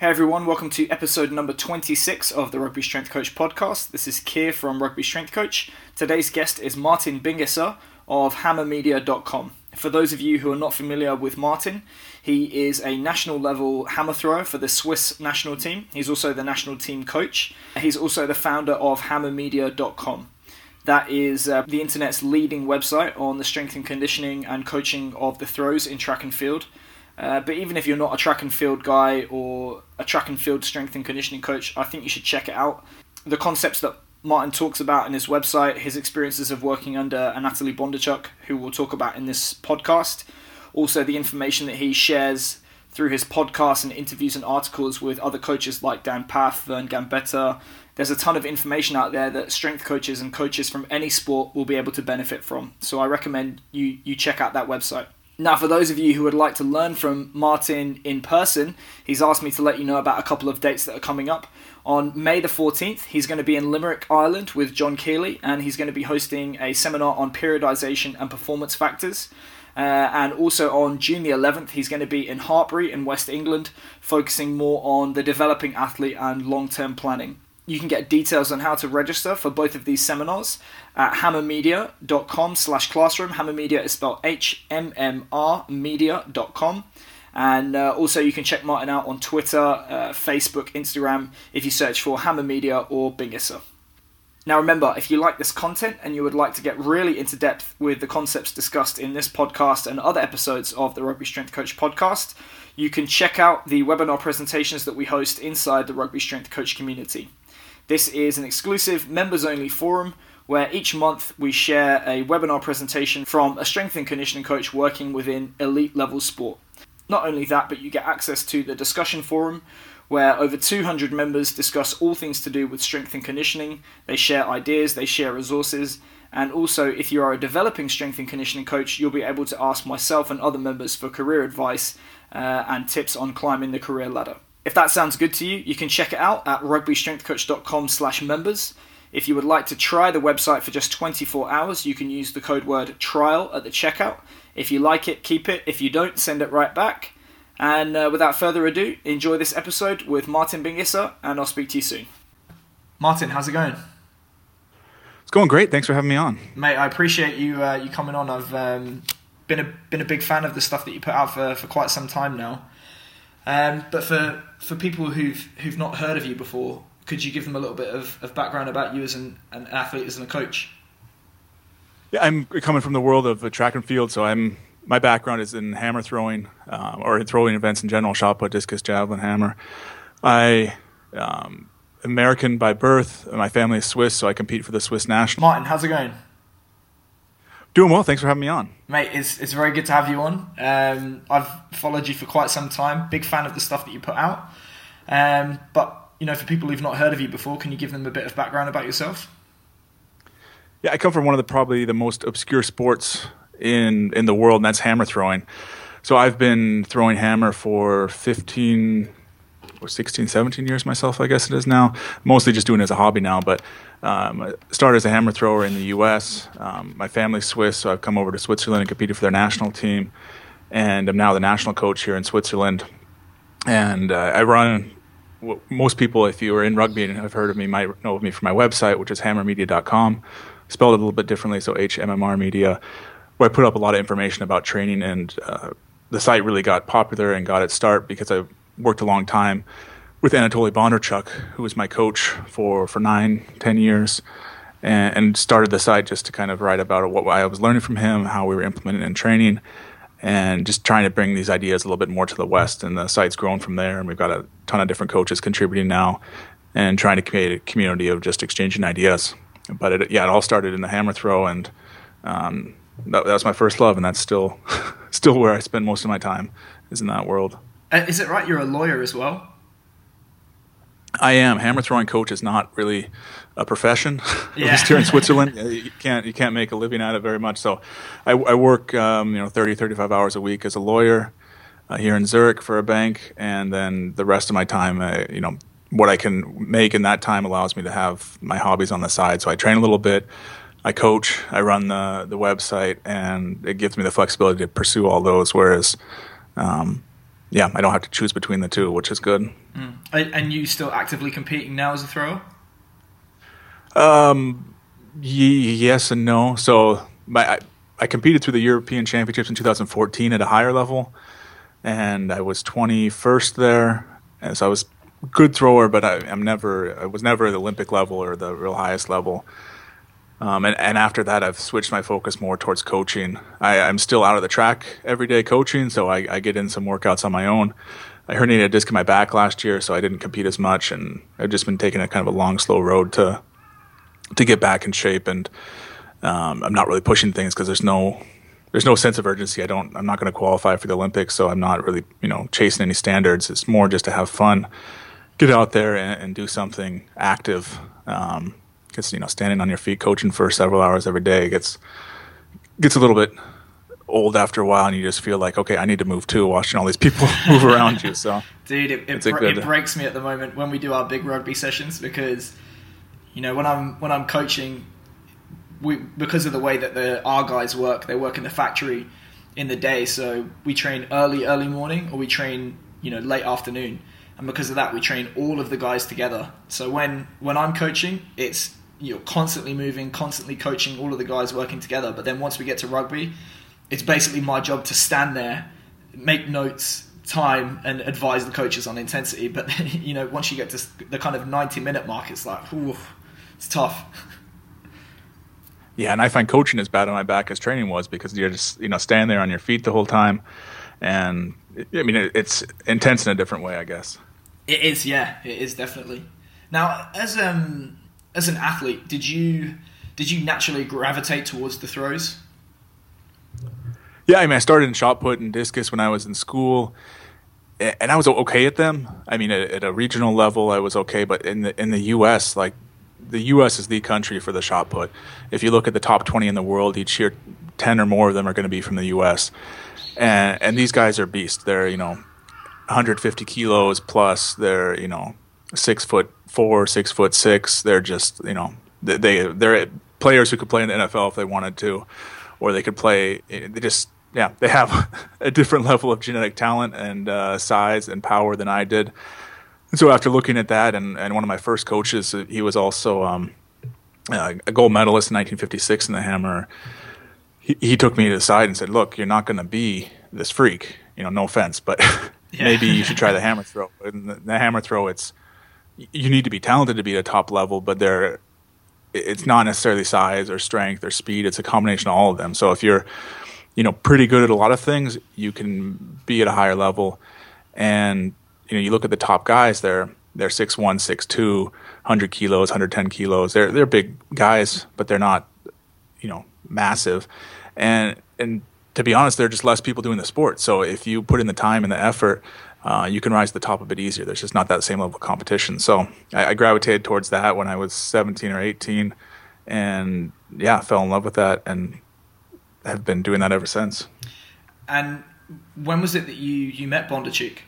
Hey everyone, welcome to episode number 26 of the Rugby Strength Coach podcast. This is Keir from Rugby Strength Coach. Today's guest is Martin Bingisser of hmmrmedia.com. For those of you who are not familiar with Martin, he is a national level hammer thrower for the Swiss national team. He's also the national team coach. He's also the founder of hmmrmedia.com. That is uh, the internet's leading website on the strength and conditioning and coaching of the throws in track and field. Uh, but even if you're not a track and field guy or a track and field strength and conditioning coach, I think you should check it out. The concepts that Martin talks about in his website, his experiences of working under Anatoly Bondarchuk, who we'll talk about in this podcast, also the information that he shares through his podcasts and interviews and articles with other coaches like Dan Pfaff, Vern Gambetta. There's a ton of information out there that strength coaches and coaches from any sport will be able to benefit from. So I recommend you you check out that website. Now, for those of you who would like to learn from Martin in person, he's asked me to let you know about a couple of dates that are coming up. On May the 14th, he's going to be in Limerick, Ireland with John Kiely, and he's going to be hosting a seminar on periodization and performance factors. Uh, and also on June the 11th, he's going to be in Hartpury in West England, focusing more on the developing athlete and long term planning. You can get details on how to register for both of these seminars at hmmrmedia.com slash classroom. HMMR Media is spelled H-M-M-R media.com. And uh, also, you can check Martin out on Twitter, uh, Facebook, Instagram if you search for HMMR Media or Bingisser. Now, remember, if you like this content and you would like to get really into depth with the concepts discussed in this podcast and other episodes of the Rugby Strength Coach podcast, you can check out the webinar presentations that we host inside the Rugby Strength Coach community. This is an exclusive members only forum where each month we share a webinar presentation from a strength and conditioning coach working within elite level sport. Not only that, but you get access to the discussion forum where over 200 members discuss all things to do with strength and conditioning. They share ideas, they share resources, and also if you are a developing strength and conditioning coach, you'll be able to ask myself and other members for career advice uh, and tips on climbing the career ladder. If that sounds good to you, you can check it out at rugbystrengthcoach.com slash members. If you would like to try the website for just 24 hours, you can use the code word trial at the checkout. If you like it, keep it. If you don't, send it right back. And uh, without further ado, enjoy this episode with Martin Bingisser, and I'll speak to you soon. Martin, how's it going? It's going great. Thanks for having me on, mate. I appreciate you uh, you coming on. I've um, been a been a big fan of the stuff that you put out for, for quite some time now. Um, but for for people who've who've not heard of you before, could you give them a little bit of, of background about you as an, an athlete, as a coach? Yeah, I'm coming from the world of track and field, so I'm my background is in hammer throwing um, or in throwing events in general, shot put, discus, javelin, hammer. I um, American by birth. My family is Swiss, so I compete for the Swiss national. Martin, how's it going? Doing well. Thanks for having me on, mate. It's it's very good to have you on. Um, I've followed you for quite some time. Big fan of the stuff that you put out. Um, but you know, for people who've not heard of you before, can you give them a bit of background about yourself? Yeah, I come from one of the probably the most obscure sports in in the world, and that's hammer throwing. So I've been throwing hammer for 15 or 16, 17 years myself, I guess it is now. Mostly just doing it as a hobby now, but um, I started as a hammer thrower in the U.S. Um, my family's Swiss, so I've come over to Switzerland and competed for their national team, and I'm now the national coach here in Switzerland. And uh, I run. most people, if you are in rugby and have heard of me, might know of me from my website, which is hmmrmedia.com. Spelled a little bit differently, so HMMR Media, where I put up a lot of information about training. And uh, the site really got popular and got its start because I worked a long time with Anatoly Bondarchuk, who was my coach for, for nine, ten years, and, and, started the site just to kind of write about what I was learning from him, how we were implementing in training, and just trying to bring these ideas a little bit more to the West. And the site's grown from there, and we've got a ton of different coaches contributing now, and trying to create a community of just exchanging ideas. But it, yeah, it all started in the hammer throw, and um, that, that was my first love, and that's still still where I spend most of my time is in that world. Uh, is it right? You're a lawyer as well. I am. Hammer throwing coach is not really a profession. Yeah. At least here in Switzerland, you can't you can't make a living at it very much. So, I, I work um, you know 30 35 hours a week as a lawyer uh, here in Zurich for a bank, and then the rest of my time, uh, you know, what I can make in that time allows me to have my hobbies on the side. So I train a little bit. I coach, I run the the website, and it gives me the flexibility to pursue all those. Whereas, um, yeah, I don't have to choose between the two, which is good. Mm. And you still actively competing now as a thrower? Um, y- yes and no. So my I, I competed through the European Championships in 2014 at a higher level, and I was 21st there. And so I was a good thrower, but I, am never I was never at the Olympic level or the real highest level. Um, and, and after that, I've switched my focus more towards coaching. I, am still out of the track every day coaching, so I, I, get in some workouts on my own. I herniated a disc in my back last year, so I didn't compete as much, and I've just been taking a kind of a long, slow road to to get back in shape. And um, I'm not really pushing things because there's no there's no sense of urgency. I don't. I'm not going to qualify for the Olympics, so I'm not really you know chasing any standards. It's more just to have fun, get out there and, and do something active. Um, because you know standing on your feet coaching for several hours every day gets gets a little bit old after a while and you just feel like okay i need to move too watching all these people move around you so. Dude it, it, good, it, breaks me at the moment when we do our big rugby sessions because you know when i'm when i'm coaching we because of the way that the our guys work they work in the factory in the day so we train early early morning or we train you know late afternoon. And because of that we train all of the guys together. So when when i'm coaching it's you're constantly moving, constantly coaching all of the guys working together. But then once we get to rugby, it's basically my job to stand there, make notes, time, and advise the coaches on intensity. But then, you know, once you get to the kind of 90 minute mark, it's like, ooh, it's tough. Yeah, and I find coaching as bad on my back as training was because you're just you know standing there on your feet the whole time, and I mean it's intense in a different way, I guess. It is, yeah, it is definitely. Now, as um, as an athlete, did you did you naturally gravitate towards the throws? Yeah, I mean, I started in shot put and discus when I was in school, and I was okay at them. I mean, at, a regional level, I was okay, but in the in the U.S., like the U.S. is the country for the shot put. If you look at the top twenty in the world each year, ten or more of them are going to be from the U.S. And and these guys are beasts. They're you know, 150 kilos plus. They're you know, six foot four, six foot six. They're just you know they they're players who could play in the NFL if they wanted to, or they could play. They just yeah they have a different level of genetic talent and uh, size and power than I did. And so after looking at that, and, and one of my first coaches, he was also um, uh, a gold medalist in 1956 in the hammer. He, he took me to the side and said, "Look, you're not going to be this freak. You know, no offense, but yeah. maybe you should try the hammer throw. And the, the hammer throw, it's you need to be talented to be at a top level, but there, it's not necessarily size or strength or speed. It's a combination of all of them. So if you're, you know, pretty good at a lot of things, you can be at a higher level. And you know, you look at the top guys; they're they're six one, six two, 100 kilos, 110 kilos. They're they're big guys, but they're not, you know, massive. And and to be honest, there are just less people doing the sport. So if you put in the time and the effort, uh, you can rise to the top a bit easier. There's just not that same level of competition. So I, I, gravitated towards that when I was 17 or 18, and yeah, fell in love with that, and have been doing that ever since. And when was it that you you met Bondarchuk?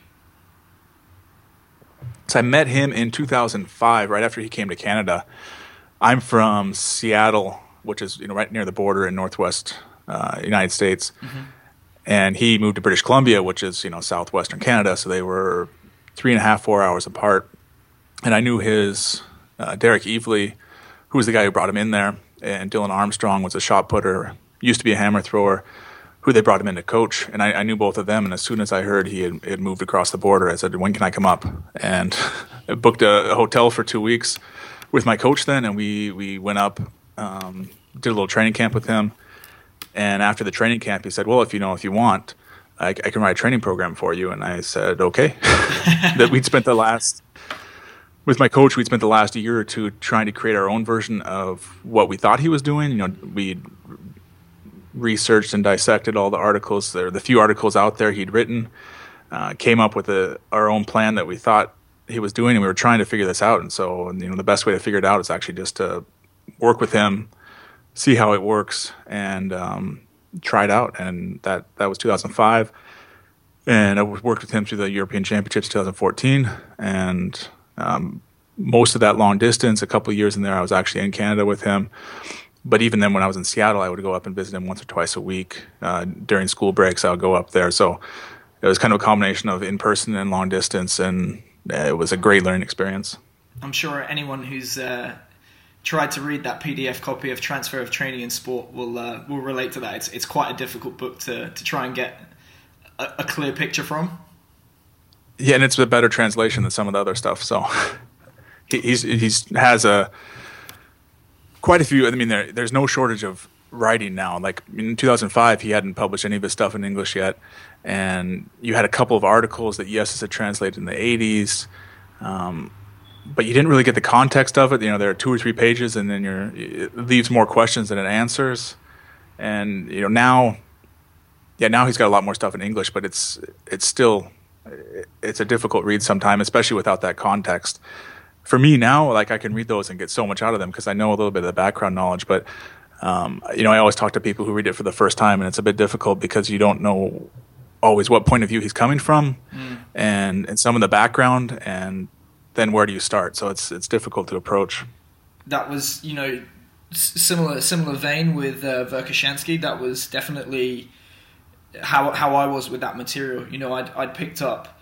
So I met him in 2005, right after he came to Canada. I'm from Seattle, which is you know right near the border in northwest uh, United States. Mm-hmm and he moved to British Columbia, which is you know southwestern Canada. So they were three and a half, four hours apart. And I knew his uh, Derek Evely, who was the guy who brought him in there, and Dylan Armstrong was a shot putter, used to be a hammer thrower, who they brought him in to coach. And I, I knew both of them. And as soon as I heard he had, had, moved across the border, I said, "When can I come up?" And I booked a, a, hotel for two weeks with my coach then, and we we went up, um, did a little training camp with him and after the training camp, he said, "Well, if you know, if you want, I, I can write a training program for you." And I said, "Okay." that we'd spent the last with my coach, we'd spent the last year or two trying to create our own version of what we thought he was doing. You know, we researched and dissected all the articles, there, the few articles out there he'd written, uh, came up with a, our own plan that we thought he was doing, and we were trying to figure this out. And so, you know, the best way to figure it out is actually just to work with him see how it works and um, try it out. And that that was 2005. And I worked with him through the European Championships 2014, and um, most of that long distance, a couple of years in there, I was actually in Canada with him. But even then, when I was in Seattle, I would go up and visit him once or twice a week uh, during school breaks. I would go up there. So it was kind of a combination of in person and long distance, and it was a great learning experience. I'm sure anyone who's uh, tried to read that PDF copy of Transfer of Training in Sport will uh, will relate to that. It's it's quite a difficult book to to try and get a, a clear picture from. Yeah, and it's a better translation than some of the other stuff. So he, he's he's has a quite a few. I mean, there there's no shortage of writing now. Like in 2005, he hadn't published any of his stuff in English yet, and you had a couple of articles that Yessis had translated in the 80s. Um, but you didn't really get the context of it. You know, there are two or three pages, and then you're, it leaves more questions than it answers. And you know now, yeah, now he's got a lot more stuff in English, but it's it's still it's a difficult read sometimes, especially without that context. For me now, like I can read those and get so much out of them because I know a little bit of the background knowledge. But um, you know, I always talk to people who read it for the first time, and it's a bit difficult because you don't know always what point of view he's coming from, mm. and and some of the background, and then where do you start? So it's it's difficult to approach. That was you know similar similar vein with uh, Verkhoshansky. That was definitely how how I was with that material. You know, I'd I'd picked up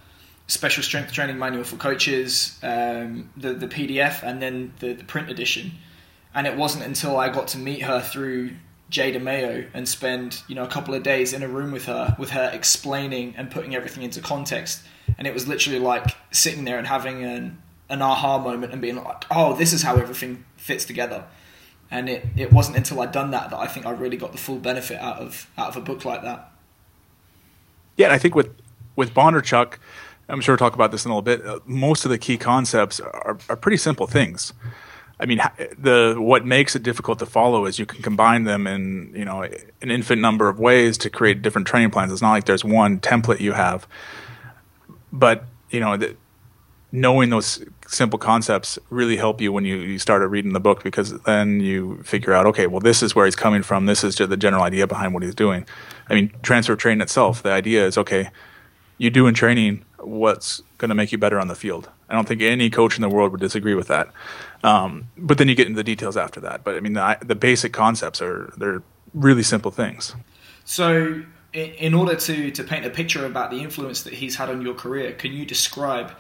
special strength training manual for coaches, um, the the PDF, and then the, the print edition. And it wasn't until I got to meet her through Jay Mayo and spend you know a couple of days in a room with her, with her explaining and putting everything into context. And it was literally like sitting there and having an an aha moment and being like, oh, this is how everything fits together. And it, it wasn't until I'd done that that I think I really got the full benefit out of out of a book like that. Yeah, and I think with with Bondarchuk, I'm sure we'll talk about this in a little bit. Uh, most of the key concepts are, are pretty simple things. I mean, the what makes it difficult to follow is you can combine them in you know an infinite number of ways to create different training plans. It's not like there's one template you have, but you know, the, knowing those simple concepts really help you when you, you started reading the book because then you figure out, okay, well, this is where he's coming from. This is just the general idea behind what he's doing. I mean, transfer training itself, the idea is, okay, you do in training what's going to make you better on the field. I don't think any coach in the world would disagree with that. Um, but then you get into the details after that. But I mean, the, the basic concepts are they're really simple things. So, in order to to paint a picture about the influence that he's had on your career, can you describe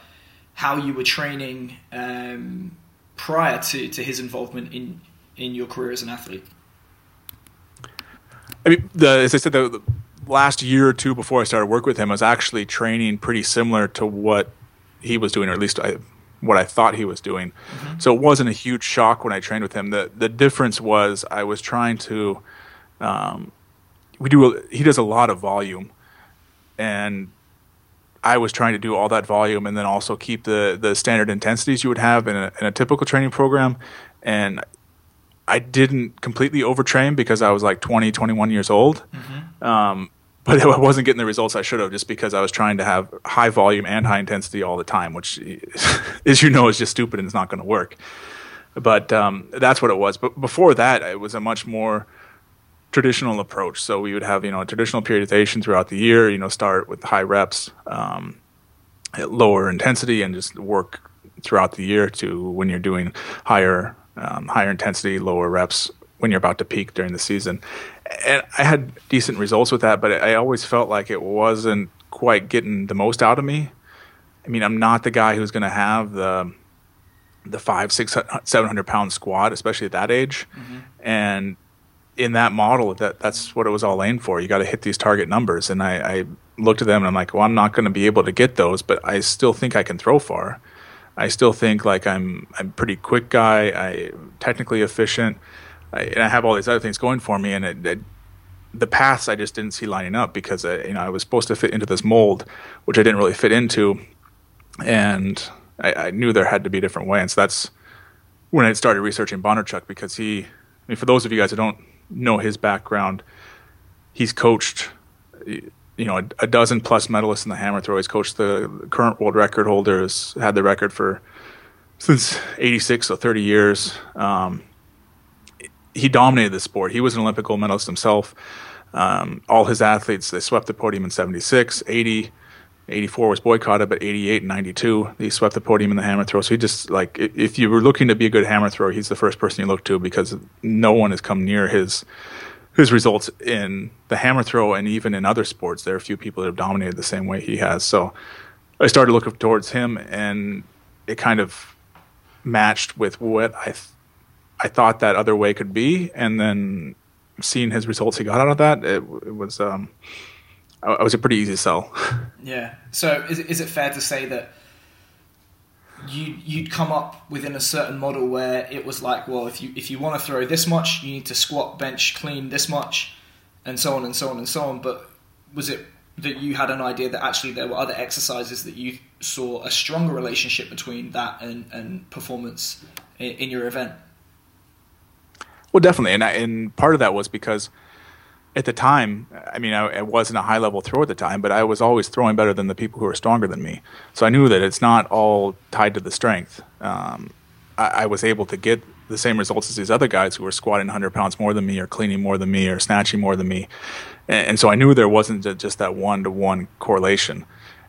how you were training um, prior to, to his involvement in in your career as an athlete? I mean, the, as I said, the, the last year or two before I started work with him, I was actually training pretty similar to what he was doing, or at least I, what I thought he was doing. Mm-hmm. So it wasn't a huge shock when I trained with him. The the difference was I was trying to. Um, we do. A, he does a lot of volume, and I was trying to do all that volume and then also keep the the standard intensities you would have in a, in a typical training program. And I didn't completely overtrain because I was like 20, 21 years old. Mm-hmm. Um, but I wasn't getting the results I should have just because I was trying to have high volume and high intensity all the time, which, as you know, is just stupid and it's not going to work. But um, that's what it was. But before that, it was a much more traditional approach. So we would have you know a traditional periodization throughout the year. You know, start with high reps, um, at lower intensity, and just work throughout the year to when you're doing higher um, higher intensity, lower reps when you're about to peak during the season. And I had decent results with that, but I always felt like it wasn't quite getting the most out of me. I mean, I'm not the guy who's going to have the the five, six, seven hundred pound squat, especially at that age. Mm-hmm. And in that model, that that's what it was all aimed for. You got to hit these target numbers. And I, I looked at them and I'm like, well, I'm not going to be able to get those, but I still think I can throw far. I still think like I'm I'm pretty quick guy. I technically efficient, I, and I have all these other things going for me. And it, it, the paths I just didn't see lining up because I, you know I was supposed to fit into this mold, which I didn't really fit into, and I, I knew there had to be a different way. And so that's when I started researching Bondarchuk because he. I mean, for those of you guys who don't know his background. He's coached, you know, a, a, dozen plus medalists in the hammer throw. He's coached the current world record holders, had the record for since '86, so 30 years. Um, he dominated the sport. He was an Olympic gold medalist himself. Um, all his athletes, they swept the podium in 76, 80, 84 was boycotted, but 88 and 92, he swept the podium in the hammer throw. So he just, like, if you were looking to be a good hammer thrower, he's the first person you look to because no one has come near his his results in the hammer throw and even in other sports. There are a few people that have dominated the same way he has. So I started looking towards him, and it kind of matched with what I I thought that other way could be, and then seeing his results he got out of that, it, it was um, I, was a pretty easy sell. Yeah. So is is it fair to say that? you you'd come up within a certain model where it was like, well, if you if you want to throw this much, you need to squat, bench, clean this much, and so on and so on and so on. But was it that you had an idea that actually there were other exercises that you saw a stronger relationship between that and, and performance in, in your event? Well, definitely, and I, and part of that was because at the time, I mean, I, I, wasn't a high level thrower at the time, but I was always throwing better than the people who were stronger than me. So I knew that it's not all tied to the strength. Um, I, I, was able to get the same results as these other guys who were squatting 100 pounds more than me, or cleaning more than me, or snatching more than me. And, and so I knew there wasn't just that one to one correlation.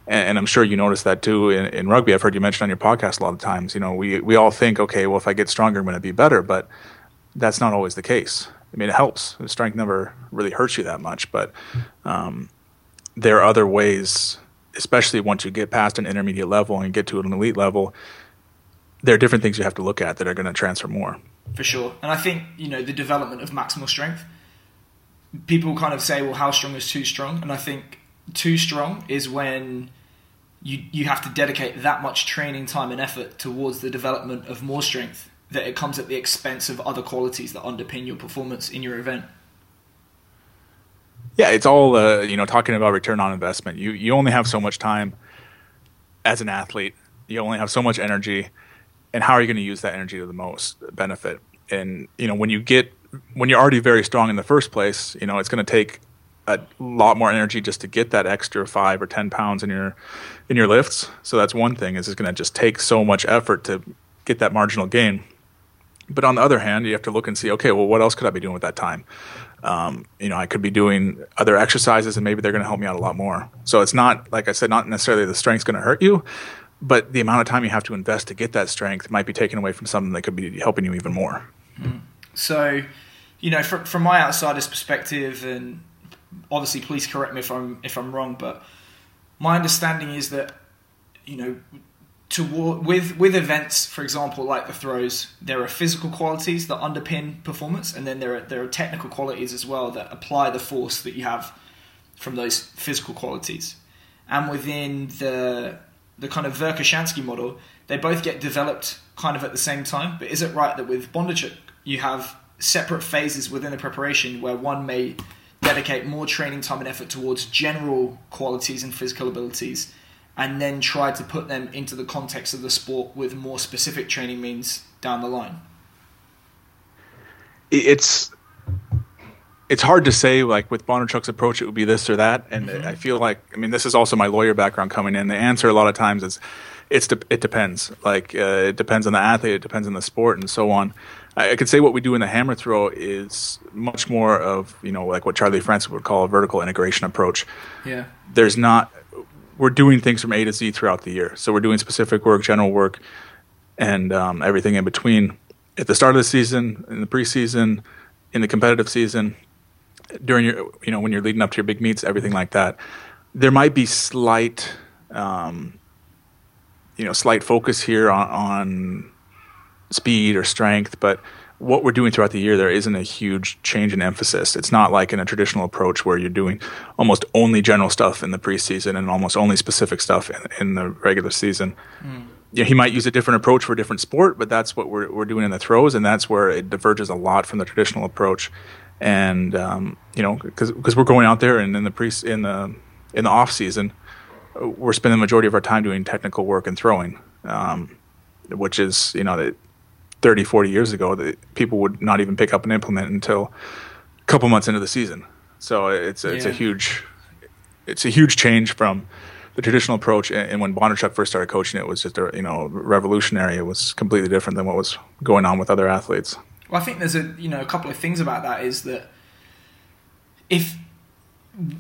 And, and, I'm sure you noticed that too in, in rugby. I've heard you mention on your podcast a lot of times. You know, we we all think, okay, well, if I get stronger, I'm going to be better, but that's not always the case. I mean, it helps. Strength never really hurts you that much, but um, there are other ways, especially once you get past an intermediate level and get to an elite level. There are different things you have to look at that are going to transfer more. For sure, and I think you know the development of maximal strength. People kind of say, "Well, how strong is too strong?" And I think too strong is when you you have to dedicate that much training time and effort towards the development of more strength that it comes at the expense of other qualities that underpin your performance in your event. Yeah, it's all uh, you know. Talking about return on investment, you you only have so much time as an athlete. You only have so much energy, and how are you going to use that energy to the most benefit? And you know, when you get when you're already very strong in the first place, you know it's going to take a lot more energy just to get that extra five or ten pounds in your in your lifts. So that's one thing is it's going to just take so much effort to get that marginal gain. But on the other hand, you have to look and see, okay, well, what else could I be doing with that time? Um, you know, I could be doing other exercises, and maybe they're going to help me out a lot more. So it's not, like I said, not necessarily the strength's going to hurt you, but the amount of time you have to invest to get that strength might be taken away from something that could be helping you even more. Mm. So, you know, from, from my outsider's perspective, and obviously, please correct me if I'm if I'm wrong, but my understanding is that you know with with events, for example, like the throws, there are physical qualities that underpin performance, and then there are there are technical qualities as well that apply the force that you have from those physical qualities. And within the the kind of Verkhoshansky model, they both get developed kind of at the same time. But is it right that with Bondarchuk you have separate phases within the preparation where one may dedicate more training time and effort towards general qualities and physical abilities, and then try to put them into the context of the sport with more specific training means down the line? It's it's hard to say like with Bondarchuk's approach it would be this or that. And mm-hmm. I feel like I mean this is also my lawyer background coming in. The answer a lot of times is it's de- it depends. Like uh, it depends on the athlete it depends on the sport and so on. I, I could say what we do in the hammer throw is much more of you know like what Charlie Francis would call a vertical integration approach. Yeah. There's not we're doing things from A to Z throughout the year. So we're doing specific work, general work, and um, everything in between. At the start of the season, in the preseason, in the competitive season, during your, you know, when you're leading up to your big meets, everything like that, there might be slight, um, you know, slight focus here on, on speed or strength, but what we're doing throughout the year, there isn't a huge change in emphasis. It's not like in a traditional approach where you're doing almost only general stuff in the preseason and almost only specific stuff in, in the regular season. Mm. Yeah, he might use a different approach for a different sport, but that's what we're, we're doing in the throws, and that's where it diverges a lot from the traditional approach. And um, you know, because we're going out there and in the pre in the in the off season, we're spending the majority of our time doing technical work and throwing, um, which is you know 30, 40 years ago that people would not even pick up an implement until a couple months into the season. So it's a, it's a huge it's a huge change from the traditional approach. And, when Bondarchuk first started coaching, it was just a, you know revolutionary. It was completely different than what was going on with other athletes. Well, I think there's a you know a couple of things about that is that if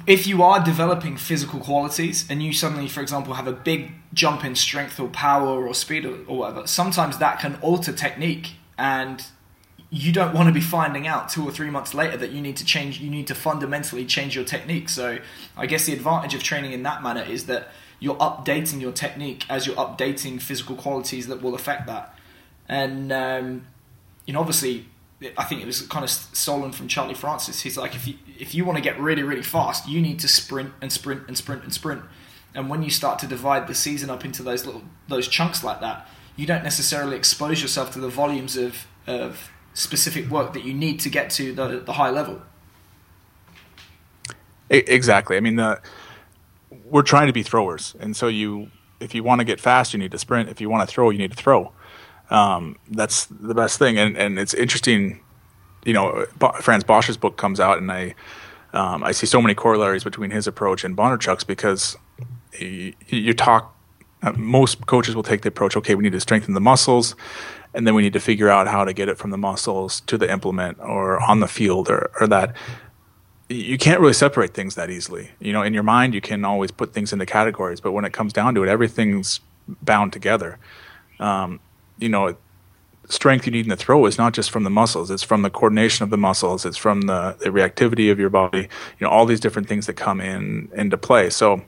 if you are developing physical qualities and you suddenly, for example, have a big jump in strength or power or speed or, or whatever, sometimes that can alter technique and you don't want to be finding out two or three months later that you need to change you need to fundamentally change your technique. So i guess the advantage of training in that manner is that you're updating your technique as you're updating physical qualities that will affect that. And um, you know obviously i think it was kind of stolen from charlie francis he's like if you if you want to get really really fast you need to sprint and sprint and sprint and sprint and when you start to divide the season up into those little those chunks like that you don't necessarily expose yourself to the volumes of of specific work that you need to get to the, the high level. Exactly. I mean, the, we're trying to be throwers, and so you, if you want to get fast, you need to sprint. If you want to throw, you need to throw. Um, that's the best thing, and and it's interesting. You know, Frans Bosch's book comes out, and I, um, I see so many corollaries between his approach and Bondarchuk's because you, you talk. Uh, most coaches will take the approach. Okay, we need to strengthen the muscles and then we need to figure out how to get it from the muscles to the implement or on the field or, or that you can't really separate things that easily you know in your mind you can always put things into categories but when it comes down to it everything's bound together um, you know strength you need in the throw is not just from the muscles it's from the coordination of the muscles it's from the, the reactivity of your body you know all these different things that come in into play so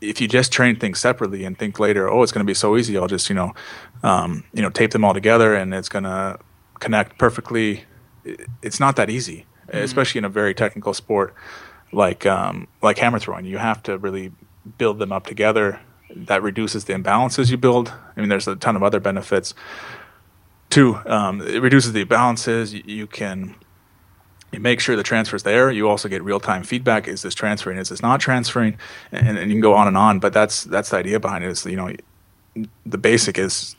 if you just train things separately and think later, oh, it's going to be so easy, I'll just you know, um, you know, tape them all together and it's going to connect perfectly. It's not that easy, mm-hmm. especially in a very technical sport like um, like hammer throwing. You have to really build them up together. That reduces the imbalances you build. I mean, there's a ton of other benefits too. Um, it reduces the imbalances. You, you can you make sure the transfer is there. You also get real time feedback: is this transferring? Is this not transferring? And, and, you can go on and on. But that's that's the idea behind it. Is you know, the basic is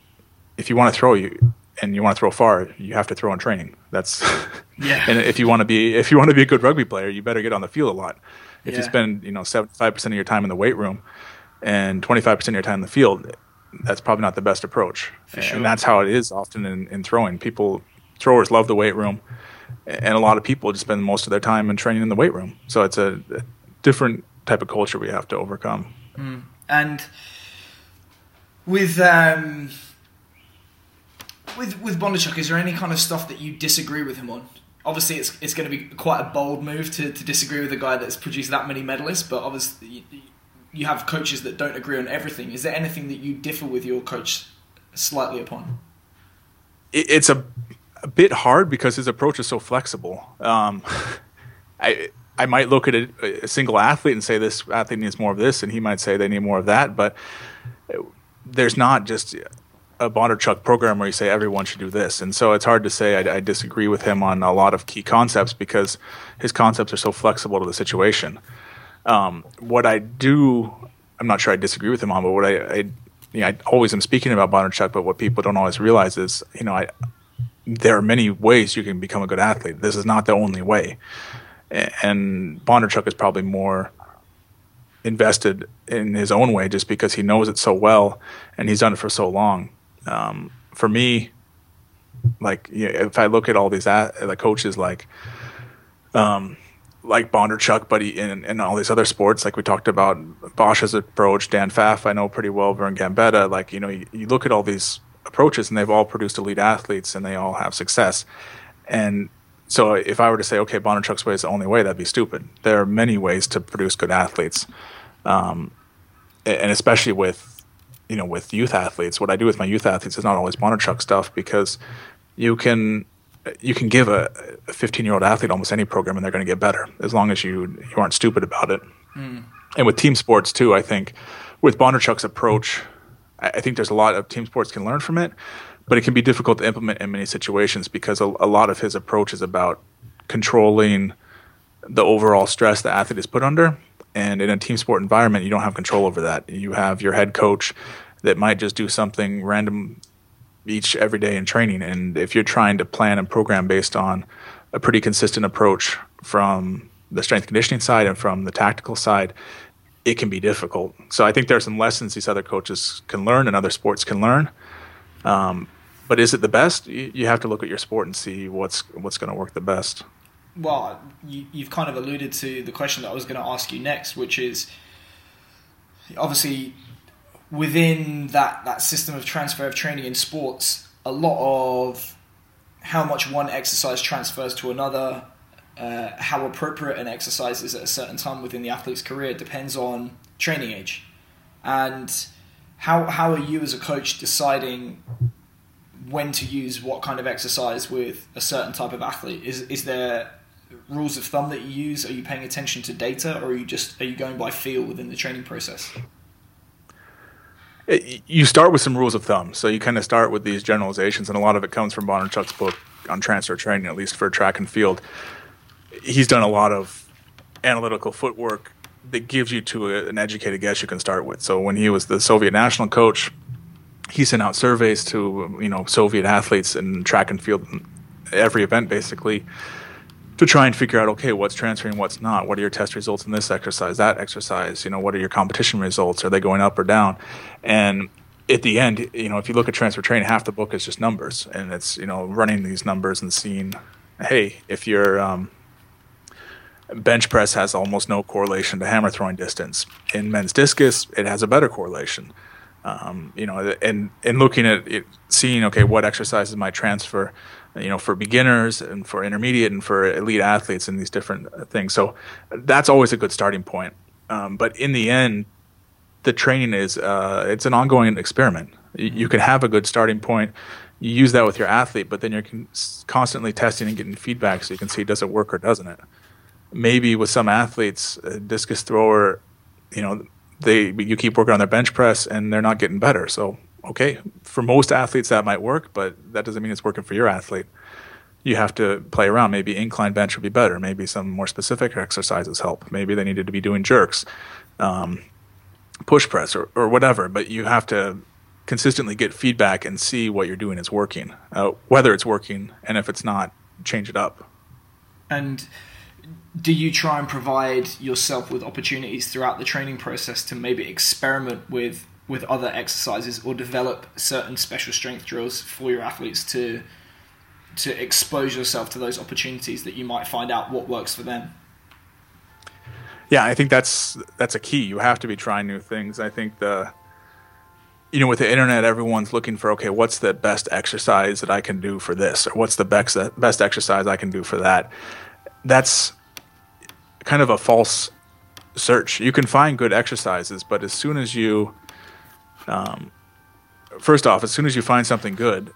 if you want to throw you and you want to throw far, you have to throw in training. That's yeah. and if you want to be if you want to be a good rugby player, you better get on the field a lot. If yeah. you spend you know seventy five percent of your time in the weight room and twenty five percent of your time in the field, that's probably not the best approach. For and that's how it is often in, in throwing. People throwers love the weight room and a lot of people just spend most of their time in training in the weight room. So it's a, a different type of culture we have to overcome. Mm. And with um, with with Bondarchuk, is there any kind of stuff that you disagree with him on? Obviously, it's it's going to be quite a bold move to, to disagree with a guy that's produced that many medalists. But obviously, you, have coaches that don't agree on everything. Is there anything that you differ with your coach slightly upon? It's a a bit hard because his approach is so flexible. Um, I I might look at a, a, single athlete and say this athlete needs more of this, and he might say they need more of that. But there's not just a Bondarchuk program where you say everyone should do this, and so it's hard to say I, I disagree with him on a lot of key concepts because his concepts are so flexible to the situation. Um, what I do, I'm not sure I disagree with him on, but what I, I you know, I always am speaking about Bondarchuk, but what people don't always realize is, you know, I there are many ways you can become a good athlete. This is not the only way. And Bondarchuk is probably more invested in his own way just because he knows it so well and he's done it for so long. Um, for me, like you know, if I look at all these the coaches like um, like Bondarchuk, but he, in, in all these other sports, like we talked about Bosch's approach, Dan Pfaff, I know pretty well, Vern Gambetta. Like you know, you, you look at all these approaches and they've all produced elite athletes and they all have success. And so if I were to say, okay, Bondarchuk's way is the only way, that'd be stupid. There are many ways to produce good athletes. Um, and especially with, you know, with youth athletes, what I do with my youth athletes is not always Bondarchuk stuff because you can, you can give a 15 year old athlete almost any program and they're going to get better as long as you, you aren't stupid about it. Mm. And with team sports too, I think with Bondarchuk's approach, I think there's a lot of team sports can learn from it, but it can be difficult to implement in many situations because a, a lot of his approach is about controlling the overall stress the athlete is put under. And in a team sport environment, you don't have control over that. You have your head coach that might just do something random each every day in training. And if you're trying to plan and program based on a pretty consistent approach from the strength conditioning side and from the tactical side, it can be difficult. So I think there are some lessons these other coaches can learn and other sports can learn. Um, but is it the best? You, have to look at your sport and see what's what's going to work the best. Well, you, you've kind of alluded to the question that I was going to ask you next, which is obviously within that that system of transfer of training in sports, a lot of how much one exercise transfers to another, uh, how appropriate an exercise is at a certain time within the athlete's career depends on training age. And how, how are you as a coach deciding when to use what kind of exercise with a certain type of athlete? Is, is there rules of thumb that you use? Are you paying attention to data or are you just are you going by feel within the training process? It, you start with some rules of thumb. So you kind of start with these generalizations, and a lot of it comes from Bondarchuk's book on transfer training, at least for track and field. He's done a lot of analytical footwork that gives you to a, an educated guess you can start with. So when he was the Soviet national coach, he sent out surveys to you know Soviet athletes in track and field, every event basically, to try and figure out okay what's transferring what's not? What are your test results in this exercise that exercise? You know what are your competition results? Are they going up or down? And at the end you know if you look at transfer training half the book is just numbers. And it's you know running these numbers and seeing hey if your um, bench press has almost no correlation to hammer throwing distance. In men's discus it has a better correlation. Um, you know and and looking at it seeing okay what exercises might transfer you know, for beginners and for intermediate and for elite athletes and these different things. So that's always a good starting point. Um, but in the end, the training is uh, it's an ongoing experiment. You, you, can have a good starting point. You use that with your athlete, but then you're con- constantly testing and getting feedback so you can see does it work or doesn't it. Maybe with some athletes, a discus thrower, you know, they you keep working on their bench press and they're not getting better. So okay, for most athletes that might work, but that doesn't mean it's working for your athlete. You have to play around. Maybe incline bench would be better. Maybe some more specific exercises help. Maybe they needed to be doing jerks, um, push press, or, or whatever. But you have to consistently get feedback and see what you're doing is working, uh, whether it's working, and if it's not, change it up. And do you try and provide yourself with opportunities throughout the training process to maybe experiment with with other exercises or develop certain special strength drills for your athletes to to expose yourself to those opportunities that you might find out what works for them. Yeah, I think that's that's a key. You have to be trying new things. I think the you know with the internet everyone's looking for okay, what's the best exercise that I can do for this or what's the best best exercise I can do for that. That's kind of a false search. You can find good exercises, but as soon as you um, first off, as soon as you find something good,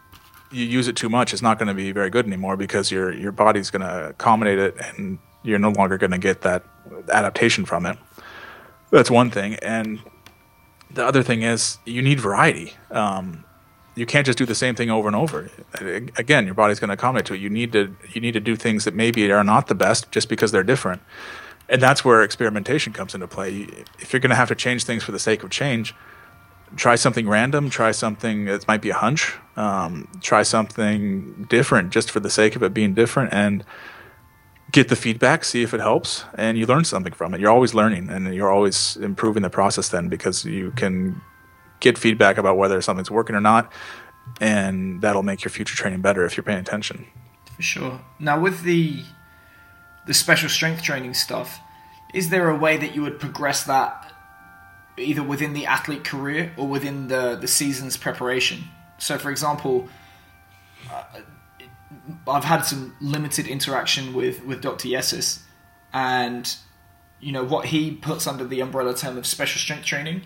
you use it too much, it's not going to be very good anymore because your your body's going to accommodate it, and you're no longer going to get that adaptation from it. That's one thing, and the other thing is you need variety. Um, you can't just do the same thing over and over. Again, your body's going to accommodate to it. You need to you need to do things that maybe are not the best just because they're different, and that's where experimentation comes into play. If you're going to have to change things for the sake of change, try something random, try something that might be a hunch, um, try something different just for the sake of it being different and get the feedback, see if it helps, and you learn something from it. You're always learning and you're always improving the process then because you can get feedback about whether something's working or not, and that'll make your future training better if you're paying attention. For sure. Now, with the the special strength training stuff, is there a way that you would progress that either within the athlete career or within the, the season's preparation. So, for example, uh, I've had some limited interaction with, with Dr. Yessis, and you know what he puts under the umbrella term of special strength training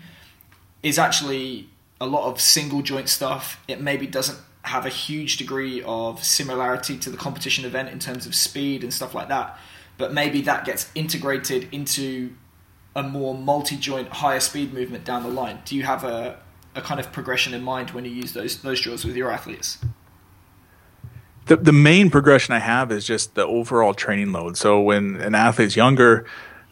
is actually a lot of single joint stuff. It maybe doesn't have a huge degree of similarity to the competition event in terms of speed and stuff like that, but maybe that gets integrated into a more multi-joint, higher speed movement down the line? Do you have a, a kind of progression in mind when you use those those drills with your athletes? The the main progression I have is just the overall training load. So when an athlete's younger,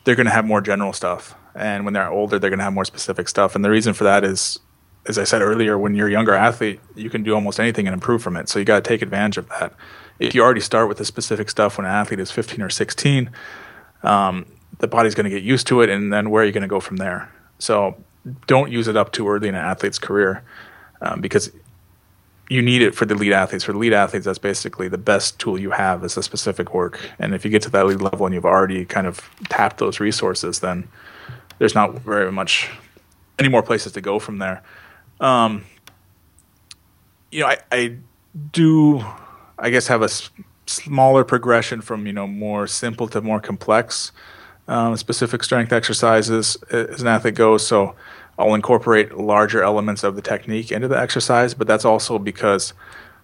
they're going to have more general stuff, and when they're older, they're going to have more specific stuff. And the reason for that is, as I said earlier, when you're a younger athlete, you can do almost anything and improve from it. So you got to take advantage of that. If you already start with the specific stuff when an athlete is 15 or 16, um, the body's going to get used to it, and then where are you going to go from there? So don't use it up too early in an athlete's career um, because you need it for the lead athletes. For the lead athletes, that's basically the best tool you have is the specific work. And if you get to that lead level and you've already kind of tapped those resources, then there's not very much any more places to go from there. Um, you know, I, I do I guess, have a s- smaller progression from you know more simple to more complex um, specific strength exercises as an athlete goes. So I'll incorporate larger elements of the technique into the exercise, but that's also because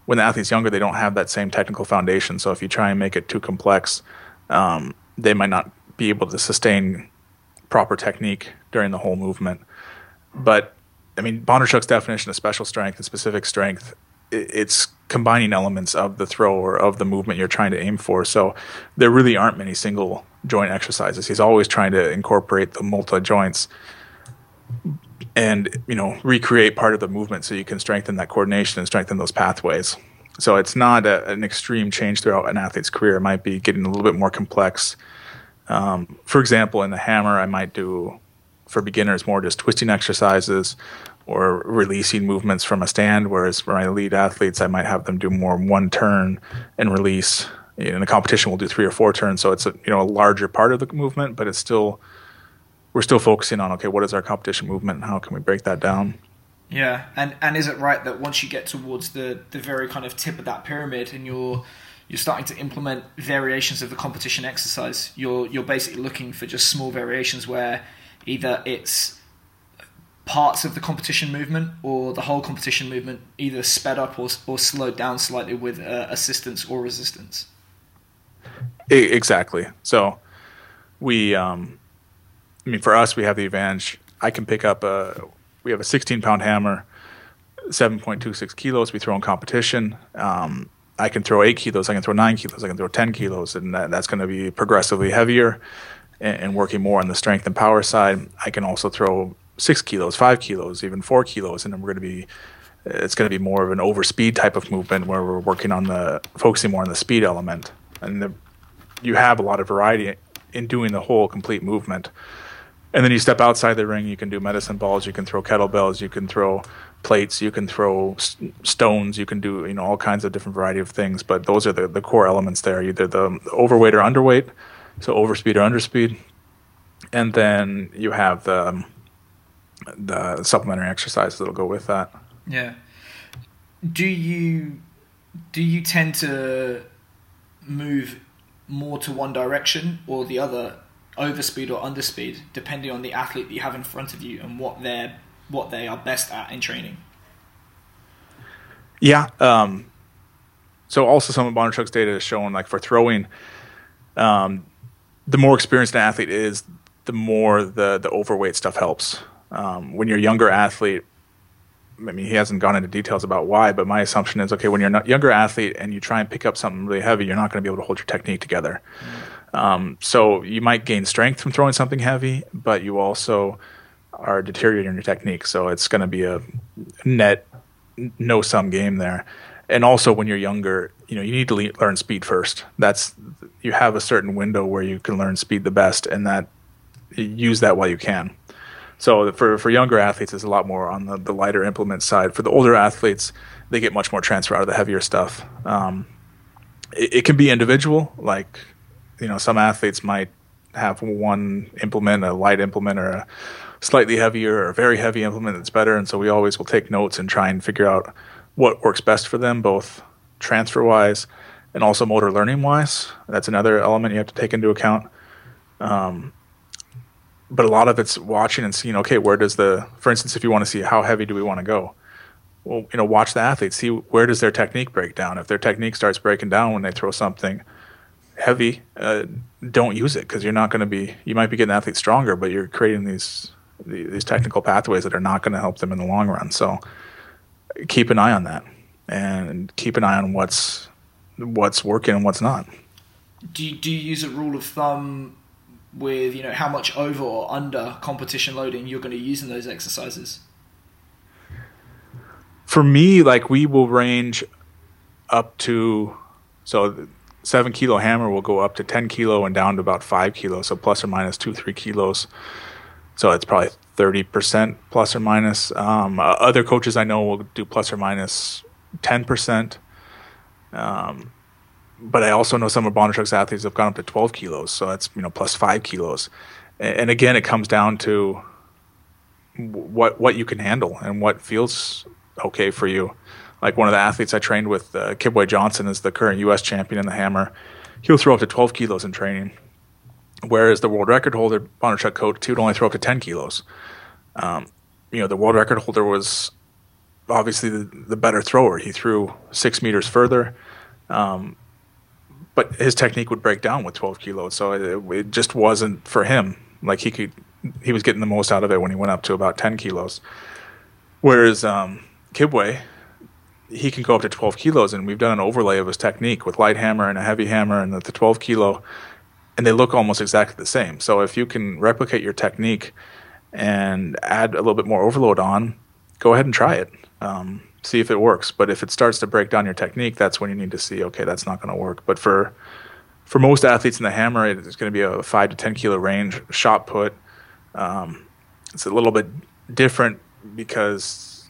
when the athlete's younger, they don't have that same technical foundation. So if you try and make it too complex, um, they might not be able to sustain proper technique during the whole movement. But I mean, Bondarchuk's definition of special strength and specific strength, it's combining elements of the throw or of the movement you're trying to aim for. So there really aren't many single joint exercises. He's always trying to incorporate the multi joints and you know recreate part of the movement so you can strengthen that coordination and strengthen those pathways. So it's not a, an extreme change throughout an athlete's career. It might be getting a little bit more complex. Um, for example, in the hammer, I might do for beginners more just twisting exercises or releasing movements from a stand. Whereas for my elite athletes, I might have them do more one turn and release. In the competition, we'll do three or four turns, so it's a you know a larger part of the movement, but it's still we're still focusing on okay, what is our competition movement and how can we break that down? Yeah, and and is it right that once you get towards the the very kind of tip of that pyramid and you're you're starting to implement variations of the competition exercise, you're you're basically looking for just small variations where either it's parts of the competition movement or the whole competition movement either sped up or, or slowed down slightly with uh, assistance or resistance. Exactly. So we, um, I mean, for us, we have the advantage. I can pick up a, we have a 16 pound hammer, 7.26 kilos. We throw in competition. Um, I can throw eight kilos. I can throw nine kilos. I can throw 10 kilos, and that, that's going to be progressively heavier and, and working more on the strength and power side. I can also throw six kilos, five kilos, even four kilos, and then we're going to be it's going to be more of an overspeed type of movement where we're working on the focusing more on the speed element. And the, you have a lot of variety in doing the whole complete movement. And then you step outside the ring you can do medicine balls you can throw kettlebells you can throw plates you can throw stones you can do you know all kinds of different variety of things but those are the, the core elements there either the overweight or underweight so overspeed or underspeed. And then you have the um, the supplementary exercises that'll go with that yeah. Do you do you tend to move more to one direction or the other, overspeed or underspeed, depending on the athlete that you have in front of you and what they're what they are best at in training? Yeah. Um, so also some of Bondarchuk's data has shown like for throwing, um, the more experienced an athlete is, the more the the overweight stuff helps. Um, when you're a younger athlete, I mean, he hasn't gone into details about why, but my assumption is okay, when you're a younger athlete and you try and pick up something really heavy, you're not going to be able to hold your technique together. Mm. Um, so you might gain strength from throwing something heavy, but you also are deteriorating your technique. So it's going to be a net no sum game there. And also, when you're younger, you know you need to le- learn speed first. That's you have a certain window where you can learn speed the best, and that use that while you can. So for for younger athletes, it's a lot more on the, the lighter implement side. For the older athletes, they get much more transfer out of the heavier stuff. Um, it, it, can be individual, like you know, some athletes might have one implement, a light implement, or a slightly heavier or very heavy implement that's better. And so we always will take notes and try and figure out what works best for them, both transfer wise and also motor learning wise. That's another element you have to take into account. Um, but a lot of it's watching and seeing okay where does the for instance if you want to see how heavy do we want to go? Well you know watch the athlete see where does their technique break down. If their technique starts breaking down when they throw something heavy uh, don't use it because you're not going to be you might be getting athletes stronger but you're creating these these technical pathways that are not going to help them in the long run. So keep an eye on that and keep an eye on what's what's working and what's not. Do you, do you use a rule of thumb with you know how much over or under competition loading you're going to use in those exercises? For me, like we will range up to so seven kilo hammer will go up to ten kilo and down to about five kilos, so plus or minus two three kilos. So it's probably thirty percent plus or minus. Um, uh, other coaches I know will do plus or minus ten percent. Um, but I also know some of Bondarchuk's athletes have gone up to 12 kilos, so that's you know plus five kilos. And again, it comes down to what what you can handle and what feels okay for you. Like one of the athletes I trained with, uh, Johnson, is the current U.S. champion in the hammer. He'll throw up to 12 kilos in training, whereas the world record holder Bondarchuk Coates he would only throw up to 10 kilos. Um, you know, the world record holder was obviously the, the better thrower. He threw six meters further. Um, but his technique would break down with 12 kilos, so it, it, just wasn't for him. Like he could, he was getting the most out of it when he went up to about 10 kilos. Whereas um, Kibwe, he can go up to 12 kilos, and we've done an overlay of his technique with light hammer and a heavy hammer and the, the 12 kilo, and they look almost exactly the same. So if you can replicate your technique and add a little bit more overload on, go ahead and try it. Um, see if it works. But if it starts to break down your technique, that's when you need to see, okay, that's not going to work. But for for most athletes in the hammer, it's going to be a five to ten kilo range shot put. Um, it's a little bit different because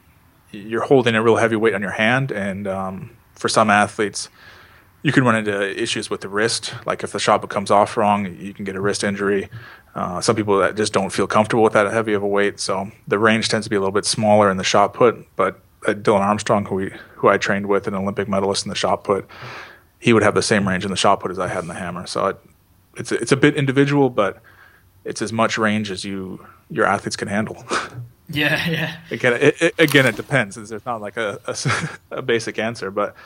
you're holding a real heavy weight on your hand, and um, for some athletes, you can run into issues with the wrist. Like if the shot put comes off wrong, you can get a wrist injury. Uh, some people that just don't feel comfortable with that heavy of a weight, so the range tends to be a little bit smaller in the shot put, but Dylan Armstrong, who we who I trained with, an Olympic medalist in the shot put, he would have the same range in the shot put as I had in the hammer. So it, it's a, it's a bit individual, but it's as much range as you your athletes can handle. Yeah, yeah. Again, it, it, again, it depends. There's not like a, a, a basic answer, but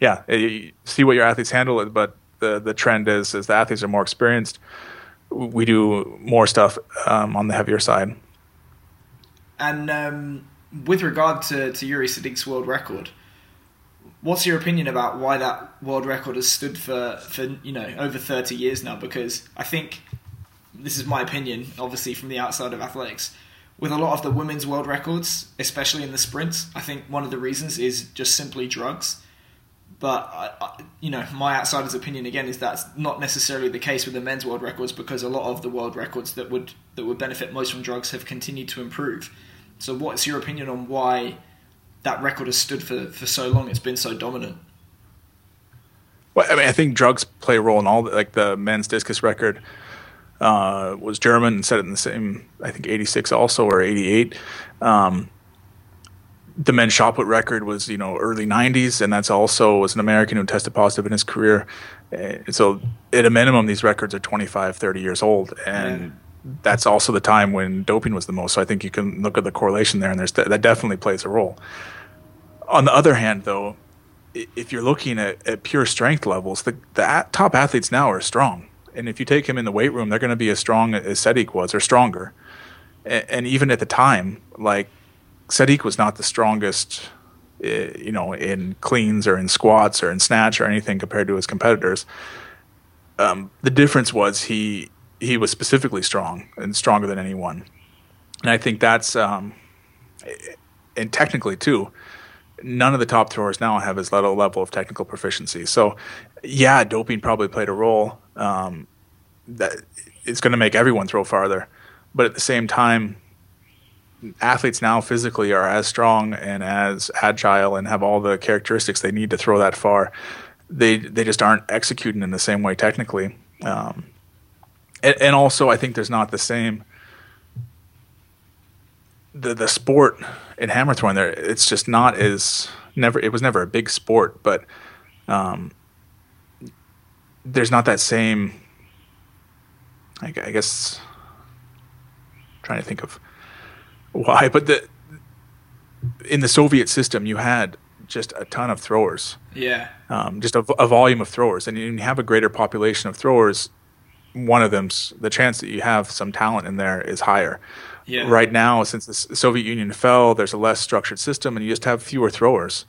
yeah, you see what your athletes handle. It, but the the trend is as the athletes are more experienced, we do more stuff um, on the heavier side. And um, with regard to, to Yuri Sedykh's world record, what's your opinion about why that world record has stood for, for you know over 30 years now? Because I think this is my opinion, obviously from the outside of athletics. With a lot of the women's world records, especially in the sprints, I think one of the reasons is just simply drugs. But I, I, you know, my outsider's opinion again is that's not necessarily the case with the men's world records because a lot of the world records that would that would benefit most from drugs have continued to improve. So, what's your opinion on why that record has stood for, for so long? It's been so dominant. Well, I mean, I think drugs play a role in all. That like the men's discus record uh, was German and set it in the same, I think, '86 also or '88. Um, the men's shot put record was you know early 90s and that's also was an american who tested positive in his career and so at a minimum these records are 25 30 years old and yeah that's also the time when doping was the most. So I think you can look at the correlation there, and there's that definitely plays a role. On the other hand, though, if you're looking at, at pure strength levels, the, the top athletes now are strong. And if you take him in the weight room, they're going to be as strong as Sedykh was, or stronger. And, and even at the time, like Sedykh was not the strongest, you know, in cleans or in squats or in snatch or anything compared to his competitors. Um, the difference was he he was specifically strong and stronger than anyone. And I think that's, um, and technically too, none of the top throwers now have his level level of technical proficiency. So, yeah, doping probably played a role. Um, that it's going to make everyone throw farther, but at the same time, athletes now physically are as strong and as agile and have all the characteristics they need to throw that far. They they just aren't executing in the same way technically. Um, and, and also I think there's not the same the the sport in hammer throwing there it's just not as never it was never a big sport but um, there's not that same I, I guess trying to think of why but the in the Soviet system you had just a ton of throwers. Yeah. Um, just a, a volume of throwers and you have a greater population of throwers one of them's the chance that you have some talent in there is higher. Yeah. Right now, since the Soviet Union fell, there's a less structured system, and you just have fewer throwers.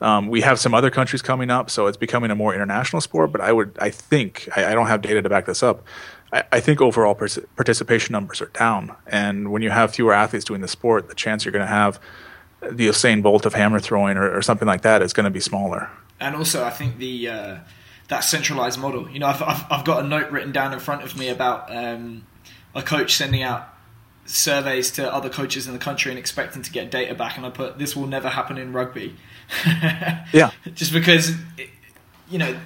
Um, we have some other countries coming up, so it's becoming a more international sport. But I would, I think, I, I don't have data to back this up. I, I think overall participation numbers are down, and when you have fewer athletes doing the sport, the chance you're going to have the Usain Bolt of hammer throwing or, or something like that is going to be smaller. And also, I think the uh, that centralized model. You know, I've, I've, I've, got a note written down in front of me about um, a coach sending out surveys to other coaches in the country and expecting to get data back, and I put this will never happen in rugby. yeah, just because it, you know,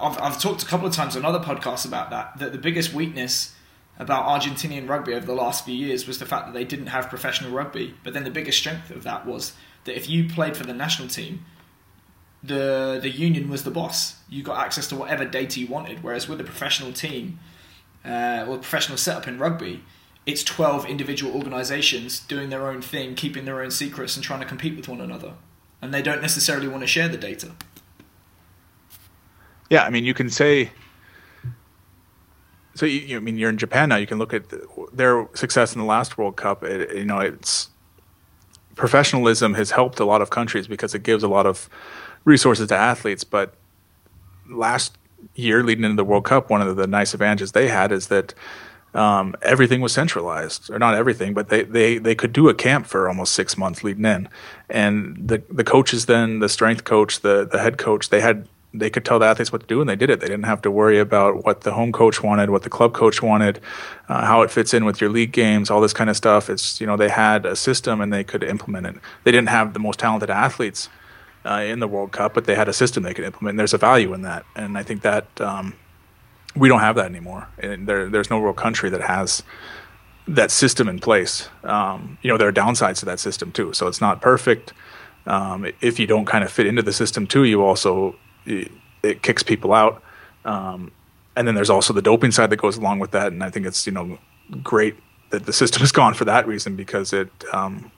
I've, I've talked a couple of times on other podcasts about that. That the biggest weakness about Argentinian rugby over the last few years was the fact that they didn't have professional rugby. But then the biggest strength of that was that if you played for the national team the the union was the boss. You got access to whatever data you wanted. Whereas with a professional team uh, or professional setup in rugby, it's 12 individual organizations doing their own thing, keeping their own secrets, and trying to compete with one another. And they don't necessarily want to share the data. Yeah, I mean, you can say. So you, you I mean, you're in Japan now. You can look at their success in the last World Cup. It, you know, it's professionalism has helped a lot of countries because it gives a lot of resources to athletes. But last year, leading into the World Cup, one of the nice advantages they had is that um, everything was centralized, or not everything, but they, they, they could do a camp for almost six months leading in, and the the coaches then, the strength coach, the the head coach, they had they could tell the athletes what to do, and they did it. They didn't have to worry about what the home coach wanted, what the club coach wanted, uh, how it fits in with your league games, all this kind of stuff. It's you know they had a system and they could implement it. They didn't have the most talented athletes uh, in the World Cup, but they had a system they could implement. And there's a value in that, and I think that. Um, we don't have that anymore. And there, there's no real country that has that system in place. Um, you know, there are downsides to that system too. So it's not perfect. Um, if you don't kind of fit into the system too, you also it, it kicks people out. Um, and then there's also the doping side that goes along with that. And I think it's you know great that the system is gone for that reason because it, um,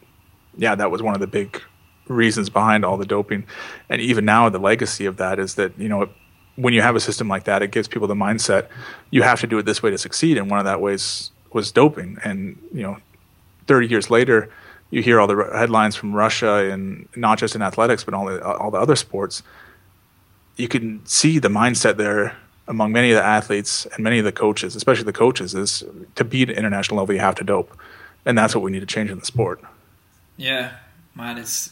yeah, that was one of the big reasons behind all the doping. And even now, the legacy of that is that you know. When you have a system like that, it gives people the mindset you have to do it this way to succeed. And one of that ways was doping. And you know, 30 years later, you hear all the headlines from Russia and not just in athletics, but all the uh, all the other sports. You can see the mindset there among many of the athletes and many of the coaches, especially the coaches, is to beat international level, you have to dope, and that's what we need to change in the sport. Yeah, man, it's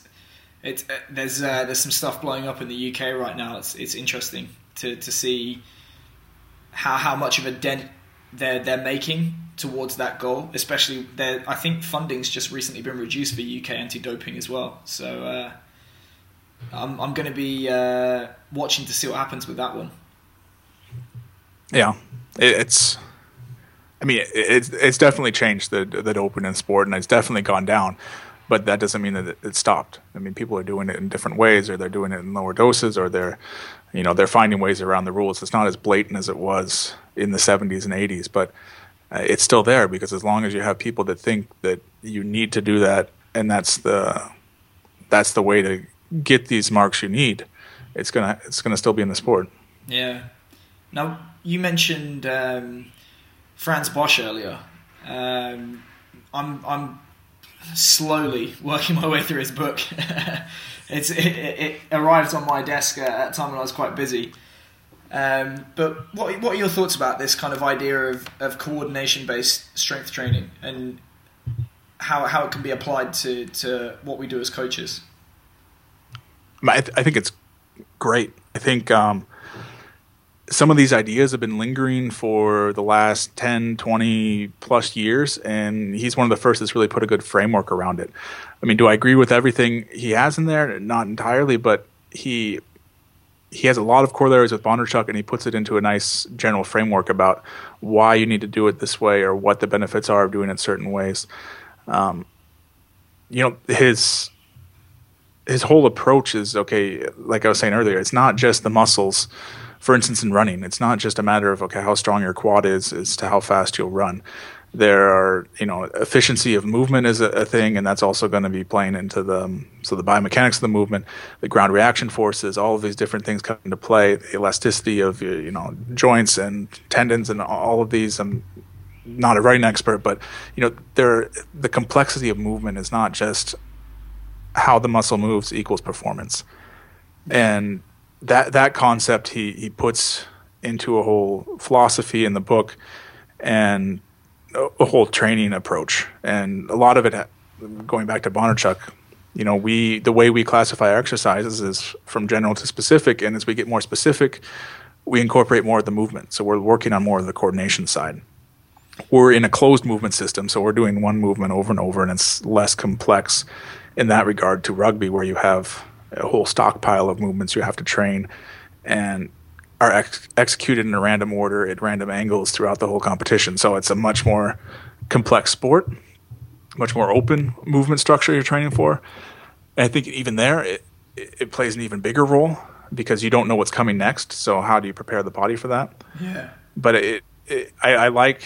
it's uh, there's uh, there's some stuff blowing up in the UK right now. It's it's interesting to, to see how how much of a dent they're they're making towards that goal. Especially, there I think funding's just recently been reduced for UK anti-doping as well. So uh, I'm I'm going to be uh, watching to see what happens with that one. Yeah, it's. I mean, it's it's definitely changed the the doping in sport, and it's definitely gone down. But that doesn't mean that it stopped. I mean, people are doing it in different ways, or they're doing it in lower doses, or they're you know they're finding ways around the rules. It's not as blatant as it was in the 70s and 80s, but uh, it's still there because as long as you have people that think that you need to do that, and that's the that's the way to get these marks you need, it's gonna it's gonna still be in the sport. Yeah. Now you mentioned um, Frans Bosch earlier. Um, I'm I'm slowly working my way through his book. it's it, it, arrived on my desk at a time when I was quite busy. Um, but what what are your thoughts about this kind of idea of, of coordination based strength training and how how it can be applied to, to what we do as coaches? I, th- I think it's great. I think um, some of these ideas have been lingering for the last 10, 20 plus years, and he's one of the first that's really put a good framework around it. I mean, do I agree with everything he has in there? Not entirely, but he he has a lot of corollaries with Bondarchuk, and he puts it into a nice general framework about why you need to do it this way or what the benefits are of doing it certain ways. Um, you know, his his whole approach is okay. Like I was saying earlier, it's not just the muscles for instance, in running, it's not just a matter of okay how strong your quad is as to how fast you'll run. There are you know efficiency of movement is a, a thing, and that's also going to be playing into the um, so the biomechanics of the movement, the ground reaction forces, all of these different things come into play. The elasticity of you know joints and tendons and all of these. I'm not a running expert, but you know there the complexity of movement is not just how the muscle moves equals performance, and that that concept he he puts into a whole philosophy in the book and a whole training approach. And a lot of it going back to Bondarchuk you know we the way we classify our exercises is from general to specific. And as we get more specific we incorporate more of the movement. So we're working on more of the coordination side. We're in a closed movement system so we're doing one movement over and over and it's less complex in that regard to rugby where you have a whole stockpile of movements you have to train and are ex- executed in a random order at random angles throughout the whole competition. So it's a much more complex sport, much more open movement structure you're training for. And I think even there, it, it, plays an even bigger role because you don't know what's coming next. So how do you prepare the body for that? Yeah. But it, it I, I like,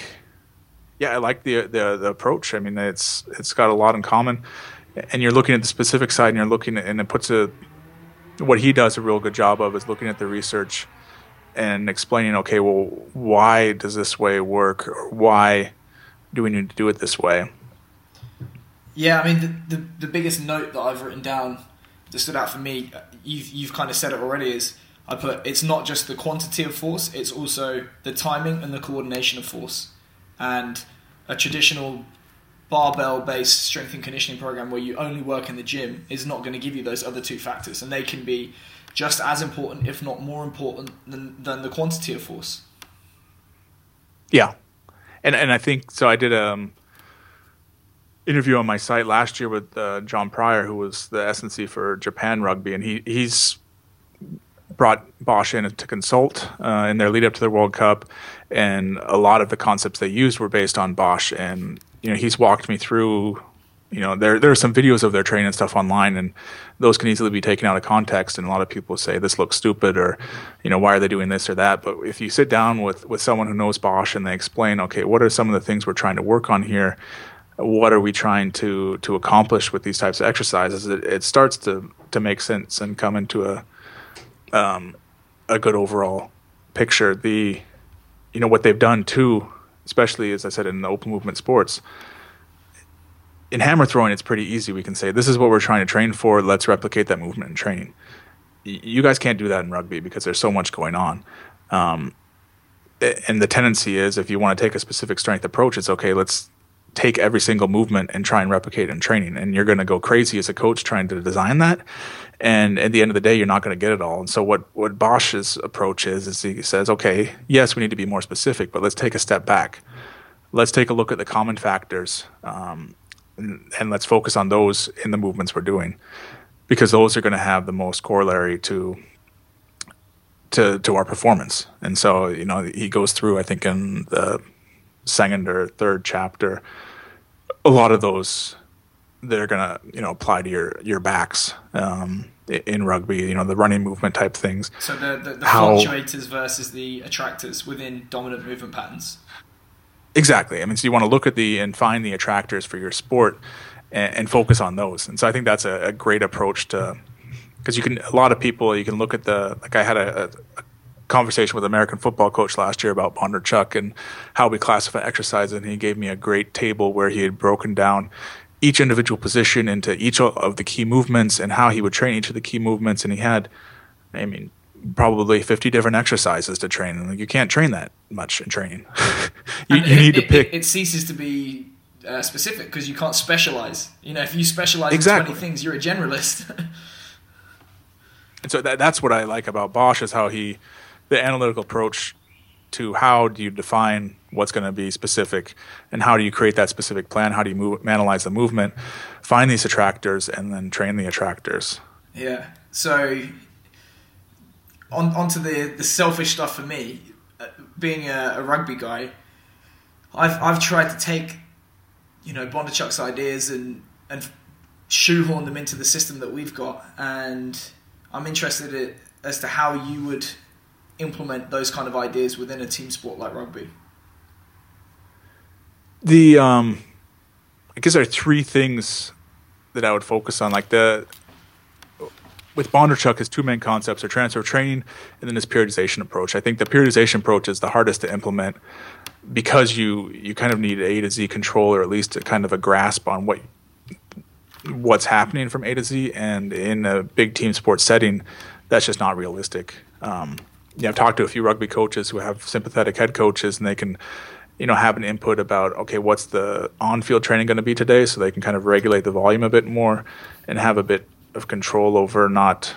yeah, I like the, the the approach. I mean, it's it's got a lot in common, and you're looking at the specific side, and you're looking at, and it puts a what he does a real good job of is looking at the research and explaining, okay, well, why does this way work, or why do we need to do it this way? Yeah, I mean, the, the, the biggest note that I've written down that stood out for me, you've, you've kind of said it already, is I put it's not just the quantity of force, it's also the timing and the coordination of force. And a traditional barbell based strength and conditioning program where you only work in the gym is not going to give you those other two factors, and they can be just as important, if not more important, than, than the quantity of force. Yeah, and and I think so. I did a um, interview on my site last year with uh, John Pryor, who was the S&C for Japan Rugby, and he he's brought Bosch in to consult uh, in their lead up to the World Cup, and a lot of the concepts they used were based on Bosch. And you know, he's walked me through. You know, there there are some videos of their training and stuff online, and those can easily be taken out of context. And a lot of people say this looks stupid, or you know, why are they doing this or that? But if you sit down with with someone who knows Bosch and they explain, okay, what are some of the things we're trying to work on here? What are we trying to to accomplish with these types of exercises? It, it starts to to make sense and come into a um, a good overall picture. The you know what they've done too, especially as I said in the open movement sports. In hammer throwing, it's pretty easy. We can say this is what we're trying to train for. Let's replicate that movement in training. You guys can't do that in rugby because there's so much going on. Um, and the tendency is, if you want to take a specific strength approach, it's okay. Let's take every single movement and try and replicate in training. And you're going to go crazy as a coach trying to design that. And at the end of the day, you're not going to get it all. And so what, what Bosch's approach is, is he says, okay, yes, we need to be more specific, but let's take a step back. Let's take a look at the common factors um, and, and let's focus on those in the movements we're doing because those are going to have the most corollary to to to our performance. And so, you know, he goes through I think in the second or third chapter a lot of those they're gonna you know apply to your your backs um, in rugby. You know the running movement type things. So the the, the How, fluctuators versus the attractors within dominant movement patterns. Exactly. I mean, so you want to look at the and find the attractors for your sport and, and focus on those. And so I think that's a, a great approach to because you can a lot of people you can look at the like I had a, a conversation with American football coach last year about Bondarchuk and how we classify exercise, and he gave me a great table where he had broken down each individual position into each of the key movements and how he would train each of the key movements. And he had, I mean, probably 50 different exercises to train. And you can't train that much in training. you, you, need to pick. It, it, ceases to be uh, specific because you can't specialize. You know, if you specialize exactly. in 20 things, you're a generalist. and so that, that's what I like about Bosch is how he, the analytical approach to how do you define what's going to be specific and how do you create that specific plan? How do you move, analyze the movement find these attractors and then train the attractors? Yeah. So on onto the the selfish stuff for me uh, being a, a rugby guy I've I've tried to take you know Bondarchuk's ideas and and shoehorn them into the system that we've got and I'm interested in, as to how you would implement those kind of ideas within a team sport like rugby? The um, I guess there are three things that I would focus on. Like the with Bondarchuk, his two main concepts are transfer training and then this periodization approach. I think the periodization approach is the hardest to implement because you you kind of need A to Z control or at least a kind of a grasp on what what's happening from A to Z. And in a big team sports setting, that's just not realistic. Um, you know, I've talked to a few rugby coaches who have sympathetic head coaches, and they can, you know, have an input about okay, what's the on-field training going to be today, so they can kind of regulate the volume a bit more and have a bit of control over not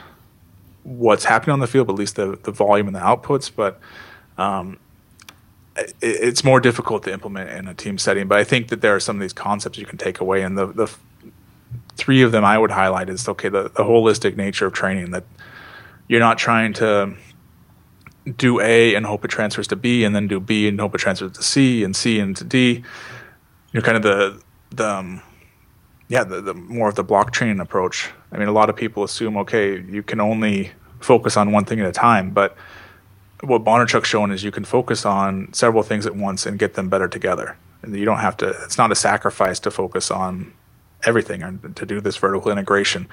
what's happening on the field, but at least the the volume and the outputs. But um, it, it's more difficult to implement in a team setting. But I think that there are some of these concepts you can take away, and the the three of them I would highlight is okay the, the holistic nature of training that you're not trying to do A and hope it transfers to B, and then do B and hope it transfers to C, and C into D. You're kind of the the um, yeah, the, the more of the blockchain approach. I mean, a lot of people assume, okay, you can only focus on one thing at a time, but what Bondarchuk's shown is you can focus on several things at once and get them better together. And you don't have to. It's not a sacrifice to focus on everything and to do this vertical integration.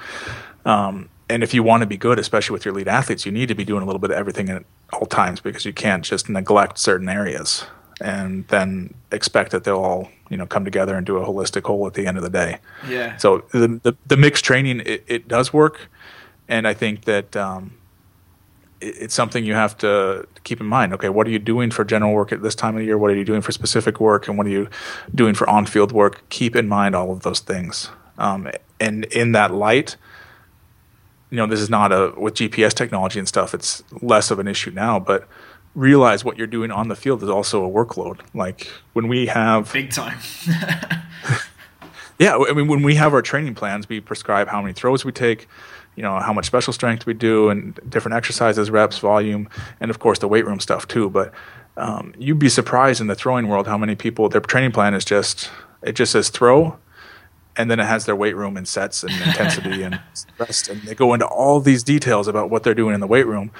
Um, and if you want to be good, especially with your lead athletes, you need to be doing a little bit of everything at all times because you can't just neglect certain areas and then expect that they'll all you know come together and do a holistic whole at the end of the day. Yeah. So the the, the mixed training it, it does work, and I think that um, it, it's something you have to keep in mind. Okay, what are you doing for general work at this time of the year? What are you doing for specific work, and what are you doing for on field work? Keep in mind all of those things, um, and in that light. You know, this is not a with GPS technology and stuff. It's less of an issue now, but realize what you're doing on the field is also a workload. Like when we have big time. yeah, I mean when we have our training plans, we prescribe how many throws we take, you know, how much special strength we do, and different exercises, reps, volume, and of course the weight room stuff too. But um, you'd be surprised in the throwing world how many people their training plan is just it just says throw and then it has their weight room and sets and intensity and rest and they go into all these details about what they're doing in the weight room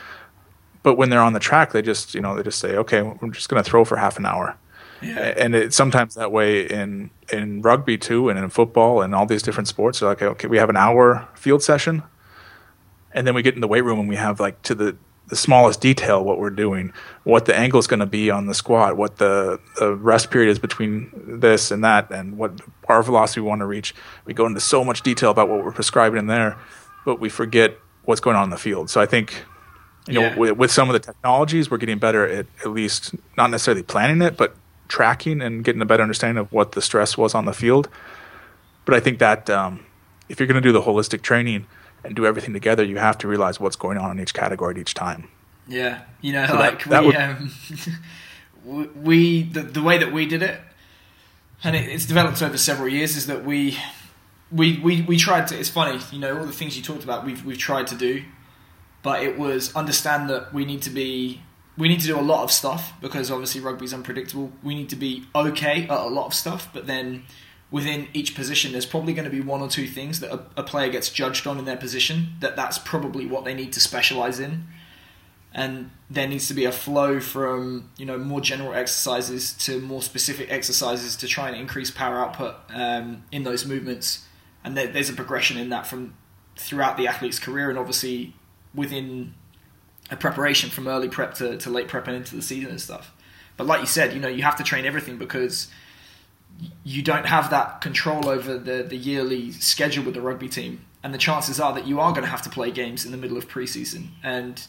but when they're on the track, they just you know they just say, okay, we're just going to throw for half an hour. Yeah. And it's sometimes that way in in rugby too, and in football, and all these different sports. They're like, okay, we have an hour field session, and then we get in the weight room and we have like to the the smallest detail what we're doing, what the angle is going to be on the squat, what the, the rest period is between this and that, and what power velocity we want to reach. We go into so much detail about what we're prescribing in there, but we forget what's going on in the field. So I think you yeah. know, with, with, some of the technologies, we're getting better at at least not necessarily planning it, but tracking and getting a better understanding of what the stress was on the field. But I think that um, if you're going to do the holistic training and do everything together, you have to realize what's going on in each category at each time. Yeah, you know, so like that, that we, would... um, we the, the way that we did it, and it, it's developed over several years, is that we we, we, we tried to. It's funny, you know, all the things you talked about, we've we've tried to do but it was understand that we need to be we need to do a lot of stuff because obviously rugby's unpredictable. We need to be okay at a lot of stuff, but then within each position, there's probably going to be one or two things that a, a player gets judged on in their position. That that's probably what they need to specialize in, and there needs to be a flow from you know more general exercises to more specific exercises to try and increase power output um, in those movements. And there, there's a progression in that from throughout the athlete's career, and obviously within a preparation from early prep to, to late prep and into the season and stuff. But like you said, you know, you have to train everything because you don't have that control over the, the yearly schedule with the rugby team. And the chances are that you are going to have to play games in the middle of preseason. And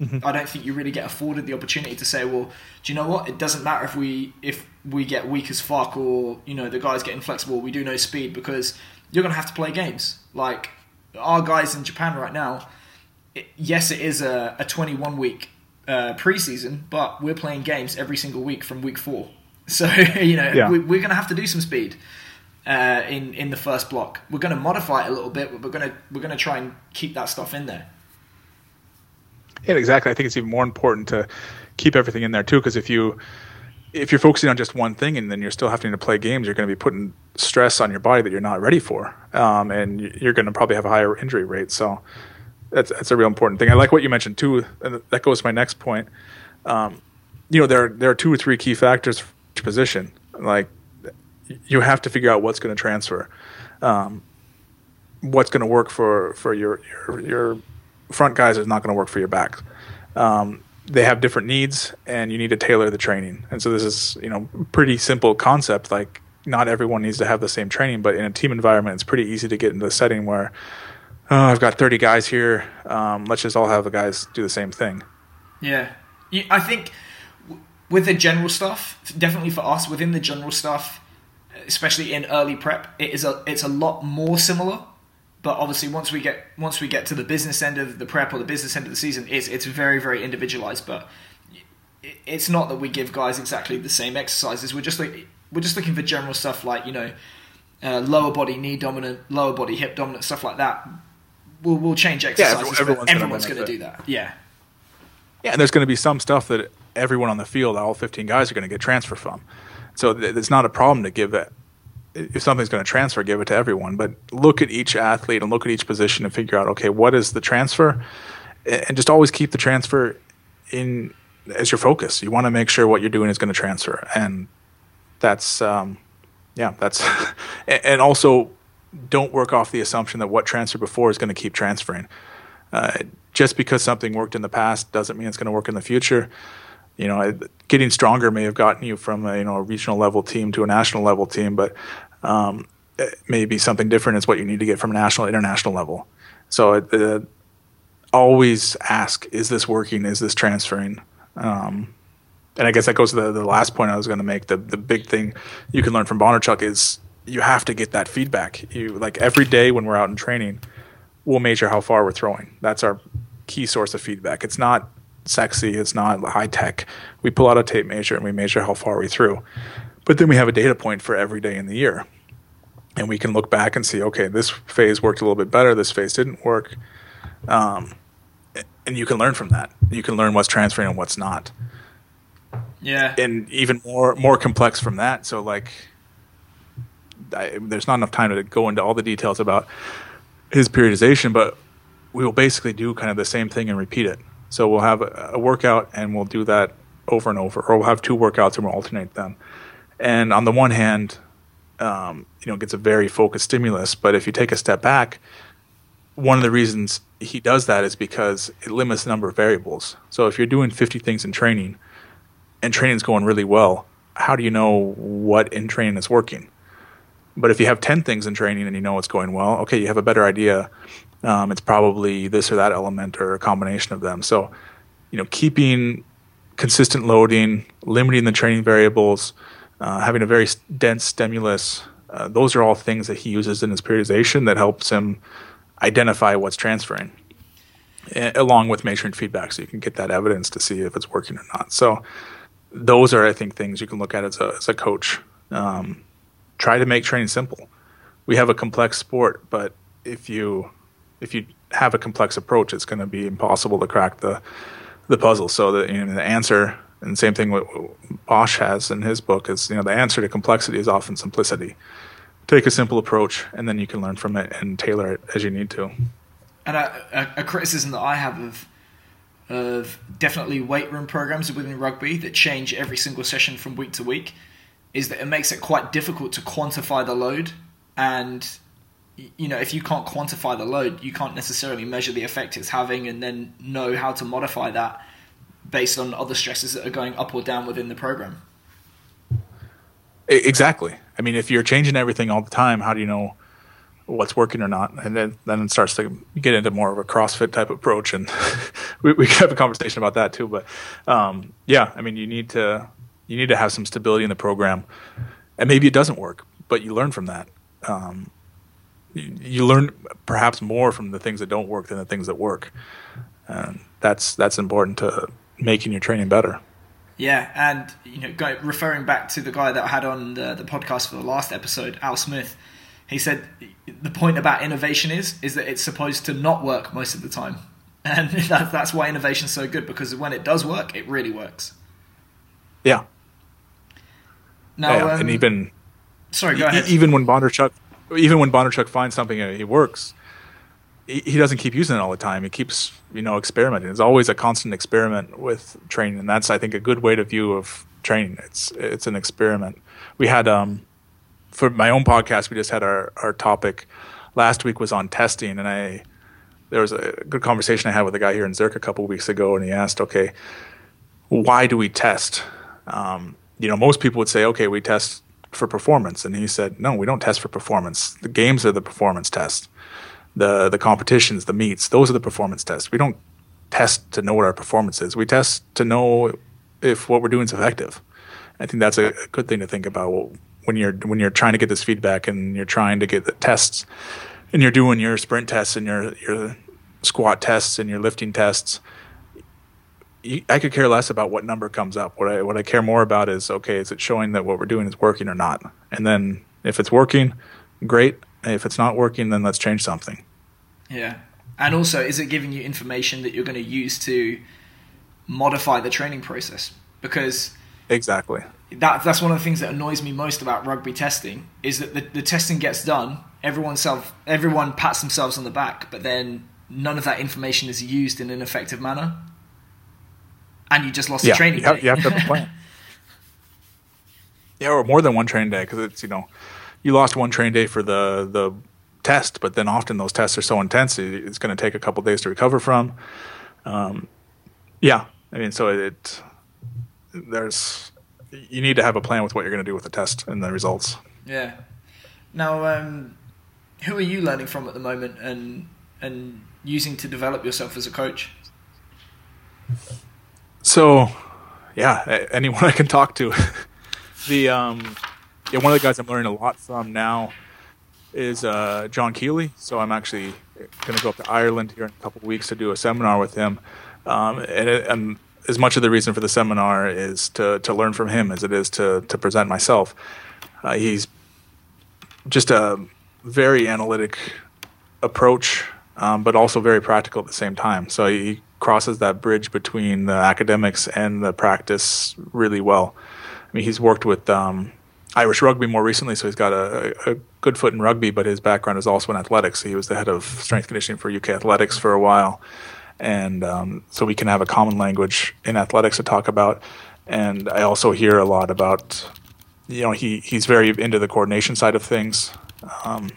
mm-hmm. I don't think you really get afforded the opportunity to say, well, do you know what? It doesn't matter if we if we get weak as fuck or you know the guys get inflexible. We do no speed because you're going to have to play games. Like our guys in Japan right now, it, yes, it is a, a 21 week uh, preseason, but we're playing games every single week from week four. So you know yeah. we, are going to have to do some speed uh, in in the first block. We're going to modify it a little bit, but we're going to we're going to try and keep that stuff in there. Yeah, exactly. I think it's even more important to keep everything in there too, because if you if you're focusing on just one thing and then you're still having to play games, you're going to be putting stress on your body that you're not ready for, um, and you're going to probably have a higher injury rate. So that's that's a real important thing. I like what you mentioned too, and that goes to my next point. Um, you know, there there are two or three key factors position. Like you have to figure out what's going to transfer, um, what's going to work for for your your your front guys is not going to work for your back. Um, they have different needs, and you need to tailor the training. And so this is you know pretty simple concept. Like not everyone needs to have the same training, but in a team environment, it's pretty easy to get into a setting where oh, I've got 30 guys here. Um, let's just all have the guys do the same thing. Yeah. I think with the general stuff, definitely for us, within the general stuff, especially in early prep, it is a it's a lot more similar. But obviously, once we get once we get to the business end of the prep or the business end of the season, it's it's very very individualized. But it's not that we give guys exactly the same exercises. We're just like we're just looking for general stuff like you know uh, lower body knee dominant, lower body hip dominant, stuff like that we'll, we'll change exercises. Yeah, everyone's, everyone's going to do that. Yeah. Yeah, and there's going to be some stuff that everyone on the field, all 15 guys, are going to get transfer from. So th- it's not a problem to give it if something's going to transfer, give it to everyone. But look at each athlete and look at each position and figure out, okay, what is the transfer, and just always keep the transfer in as your focus. You want to make sure what you're doing is going to transfer, and that's um, yeah, that's and also don't work off the assumption that what transferred before is going to keep transferring. Uh, just because something worked in the past doesn't mean it's going to work in the future. You know, getting stronger may have gotten you from a you know a regional level team to a national level team, but um, maybe something different is what you need to get from a national international level. So uh, always ask: Is this working? Is this transferring? Um, and I guess that goes to the, the last point I was going to make. The the big thing you can learn from Bondarchuk is you have to get that feedback. You like every day when we're out in training, we'll measure how far we're throwing. That's our key source of feedback. It's not sexy. It's not high tech. We pull out a tape measure and we measure how far we threw. But then we have a data point for every day in the year. And we can look back and see, okay, this phase worked a little bit better. This phase didn't work. Um, and you can learn from that. You can learn what's transferring and what's not. Yeah. And even more more complex from that. So like, I, there's not enough time to go into all the details about his periodization, but we will basically do kind of the same thing and repeat it. So we'll have a, workout and we'll do that over and over, or we'll have two workouts and we'll alternate them. And on the one hand, um, you know, it gets a very focused stimulus. But if you take a step back, one of the reasons he does that is because it limits the number of variables. So if you're doing 50 things in training and training's going really well, how do you know what in training is working? But if you have 10 things in training and you know it's going well, okay, you have a better idea. Um, it's probably this or that element or a combination of them. So, you know, keeping consistent loading, limiting the training variables, uh, having a very dense stimulus, uh, those are all things that he uses in his periodization that helps him identify what's transferring, along with measuring feedback, so you can get that evidence to see if it's working or not. So, those are, I think, things you can look at as a, as a coach. Um, try to make training simple. We have a complex sport, but if you if you have a complex approach, it's going to be impossible to crack the the puzzle. So the you know, the answer, and same thing what Bosch has in his book is you know the answer to complexity is often simplicity. Take a simple approach, and then you can learn from it and tailor it as you need to. And a, a, a criticism that I have of of definitely weight room programs within rugby that change every single session from week to week is that it makes it quite difficult to quantify the load and you know if you can't quantify the load you can't necessarily measure the effect it's having and then know how to modify that based on other stresses that are going up or down within the program. Exactly. I mean if you're changing everything all the time how do you know what's working or not? And then then it starts to get into more of a crossfit type approach and we, we could have a conversation about that too but um, yeah i mean you need to you need to have some stability in the program, and maybe it doesn't work, but you learn from that. Um, you, you, learn perhaps more from the things that don't work than the things that work, and that's that's important to making your training better. Yeah, and you know, go, referring back to the guy that I had on the, the podcast for the last episode, Al Smith, he said the point about innovation is is that it's supposed to not work most of the time, and that, that's why innovation's so good because when it does work, it really works. Yeah, now, yeah, um, and even sorry, go ahead. Even when Bondarchuk, even when Bondarchuk finds something and it works, he, doesn't keep using it all the time. He keeps you know experimenting. It's always a constant experiment with training, and that's I think a good way to view of training. It's it's an experiment. We had um for my own podcast, we just had our our topic last week was on testing, and I there was a good conversation I had with a guy here in Zurich a couple weeks ago, and he asked, okay, why do we test? Um, you know, most people would say, okay, we test for performance, and he said, no, we don't test for performance. The games are the performance test. The the competitions, the meets, those are the performance tests. We don't test to know what our performance is. We test to know if what we're doing is effective. I think that's a good thing to think about when you're when you're trying to get this feedback and you're trying to get the tests and you're doing your sprint tests and your your squat tests and your lifting tests I could care less about what number comes up. What I what I care more about is okay, is it showing that what we're doing is working or not? And then if it's working, great. If it's not working, then let's change something. Yeah, and also, is it giving you information that you're going to use to modify the training process? Because Exactly. That that's one of the things that annoys me most about rugby testing is that the, the testing gets done, everyone self everyone pats themselves on the back, but then none of that information is used in an effective manner, and you just lost yeah, a training you have, day. you have to have a plan. yeah, or more than one training day because it's you know you lost one training day for the the test, but then often those tests are so intense it's going to take a couple days to recover from. Um, yeah, I mean, so it there's you need to have a plan with what you're going to do with the test and the results. Yeah. Now, um, who are you learning from at the moment, and and using to develop yourself as a coach? So, yeah, anyone I can talk to. the um, yeah, one of the guys I'm learning a lot from now is uh, John Kiely. So I'm actually going to go up to Ireland here in a couple weeks to do a seminar with him. Um, and, it, and as much of the reason for the seminar is to, to learn from him as it is to, to present myself. Uh, he's just a very analytic approach, um, but also very practical at the same time. So he crosses that bridge between the academics and the practice really well. I mean, he's worked with um, Irish rugby more recently, so he's got a, a, good foot in rugby, but his background is also in athletics. He was the head of strength conditioning for UK Athletics for a while. And um, so we can have a common language in athletics to talk about. And I also hear a lot about, you know, he, he's very into the coordination side of things. Um,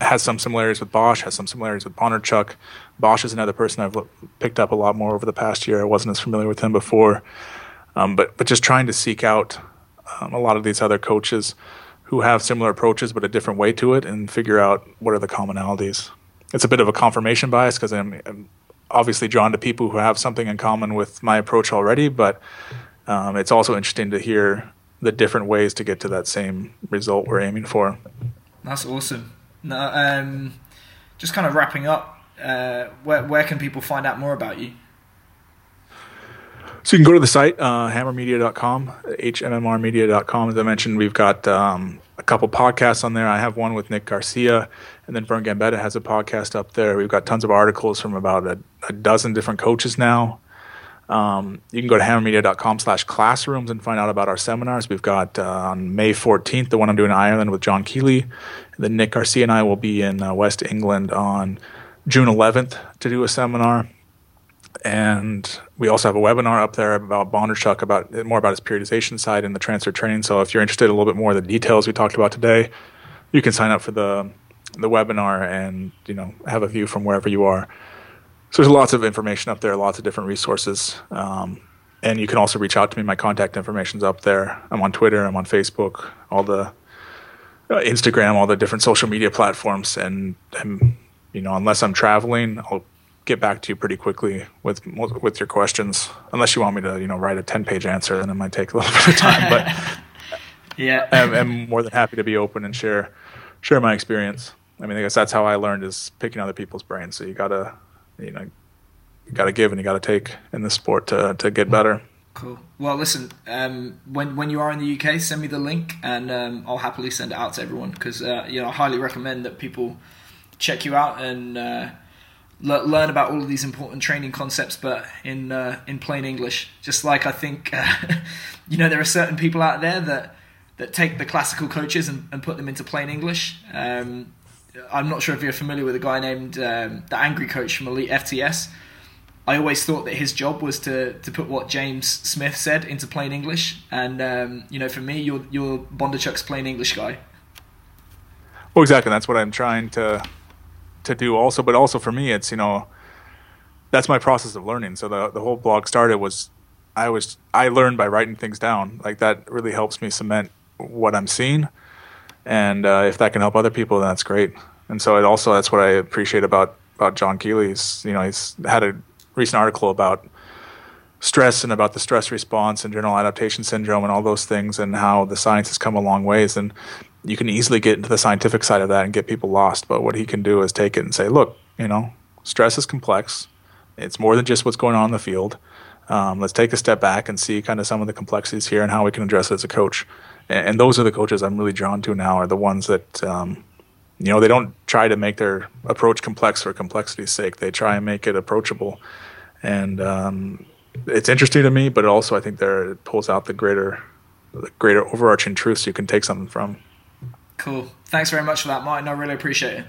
has some similarities with Bosch, has some similarities with Bondarchuk. Bosch is another person I've picked up a lot more over the past year. I wasn't as familiar with him before. Um, but, but just trying to seek out um, a lot of these other coaches who have similar approaches but a different way to it and figure out what are the commonalities. It's a bit of a confirmation bias because I'm, I'm, obviously drawn to people who have something in common with my approach already, but um, it's also interesting to hear the different ways to get to that same result we're aiming for. That's awesome. Now, um, just kind of wrapping up, uh, where, where can people find out more about you? So you can go to the site, uh, hammermedia.com, hmmrmedia.com. As I mentioned, we've got um, a couple podcasts on there. I have one with Nick Garcia, and then Vern Gambetta has a podcast up there. We've got tons of articles from about a, a dozen different coaches now. Um, you can go to hmmrmedia.com slash classrooms and find out about our seminars. We've got uh, on May 14th, the one I'm doing in Ireland with John Kiely. And then Nick Garcia and I will be in uh, West England on June 11th to do a seminar and we also have a webinar up there about Bondarchuk about more about his periodization side and the transfer training. So if you're interested in a little bit more of the details we talked about today, you can sign up for the the webinar and you know have a view from wherever you are. So there's lots of information up there, lots of different resources, um, and you can also reach out to me. My contact information's up there. I'm on Twitter. I'm on Facebook. All the Uh, Instagram, all the different social media platforms, and, and you know unless I'm traveling, I'll get back to you pretty quickly with with your questions. Unless you want me to, you know, write a ten page answer, then it might take a little bit of time. But yeah, I'm, I'm, more than happy to be open and share share my experience. I mean, I guess that's how I learned is picking other people's brains. So you gotta, you know, you gotta give and you gotta take in this sport to to get better. Cool. Well, listen. Um, when when you are in the UK, send me the link, and um, I'll happily send it out to everyone because uh, you know I highly recommend that people check you out and. Uh, learn about all of these important training concepts, but in uh, in plain English. Just like I think, uh, you know, there are certain people out there that that take the classical coaches and, and put them into plain English. Um, I'm not sure if you're familiar with a guy named um, the Angry Coach from Elite FTS. I always thought that his job was to, to put what James Smith said into plain English, and um, you know, for me, you're you're Bondarchuk's plain English guy. Well, exactly. That's what I'm trying to to do also. But also for me it's you know that's my process of learning. So the the whole blog started was i was i learned by writing things down. Like that really helps me cement what i'm seeing. And uh, if that can help other people then that's great. And so it also that's what i appreciate about about john kiely's you know he's had a recent article about stress and about the stress response and general adaptation syndrome and all those things and how the science has come a long ways and you can easily get into the scientific side of that and get people lost. But what he can do is take it and say, look, you know, stress is complex. It's more than just what's going on in the field. Um, let's take a step back and see kind of some of the complexities here and how we can address it as a coach. And, and those are the coaches I'm really drawn to now are the ones that, um, you know, they don't try to make their approach complex for complexity's sake. They try and make it approachable. And um, it's interesting to me, but also I think there it pulls out the greater, the greater overarching truths you can take something from. Cool. Thanks very much for that, Martin. I really appreciate it.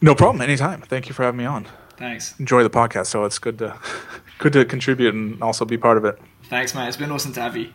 No problem. Anytime. Thank you for having me on. Thanks. Enjoy the podcast. So it's good to good to contribute and also be part of it. Thanks, man. It's been awesome to have you.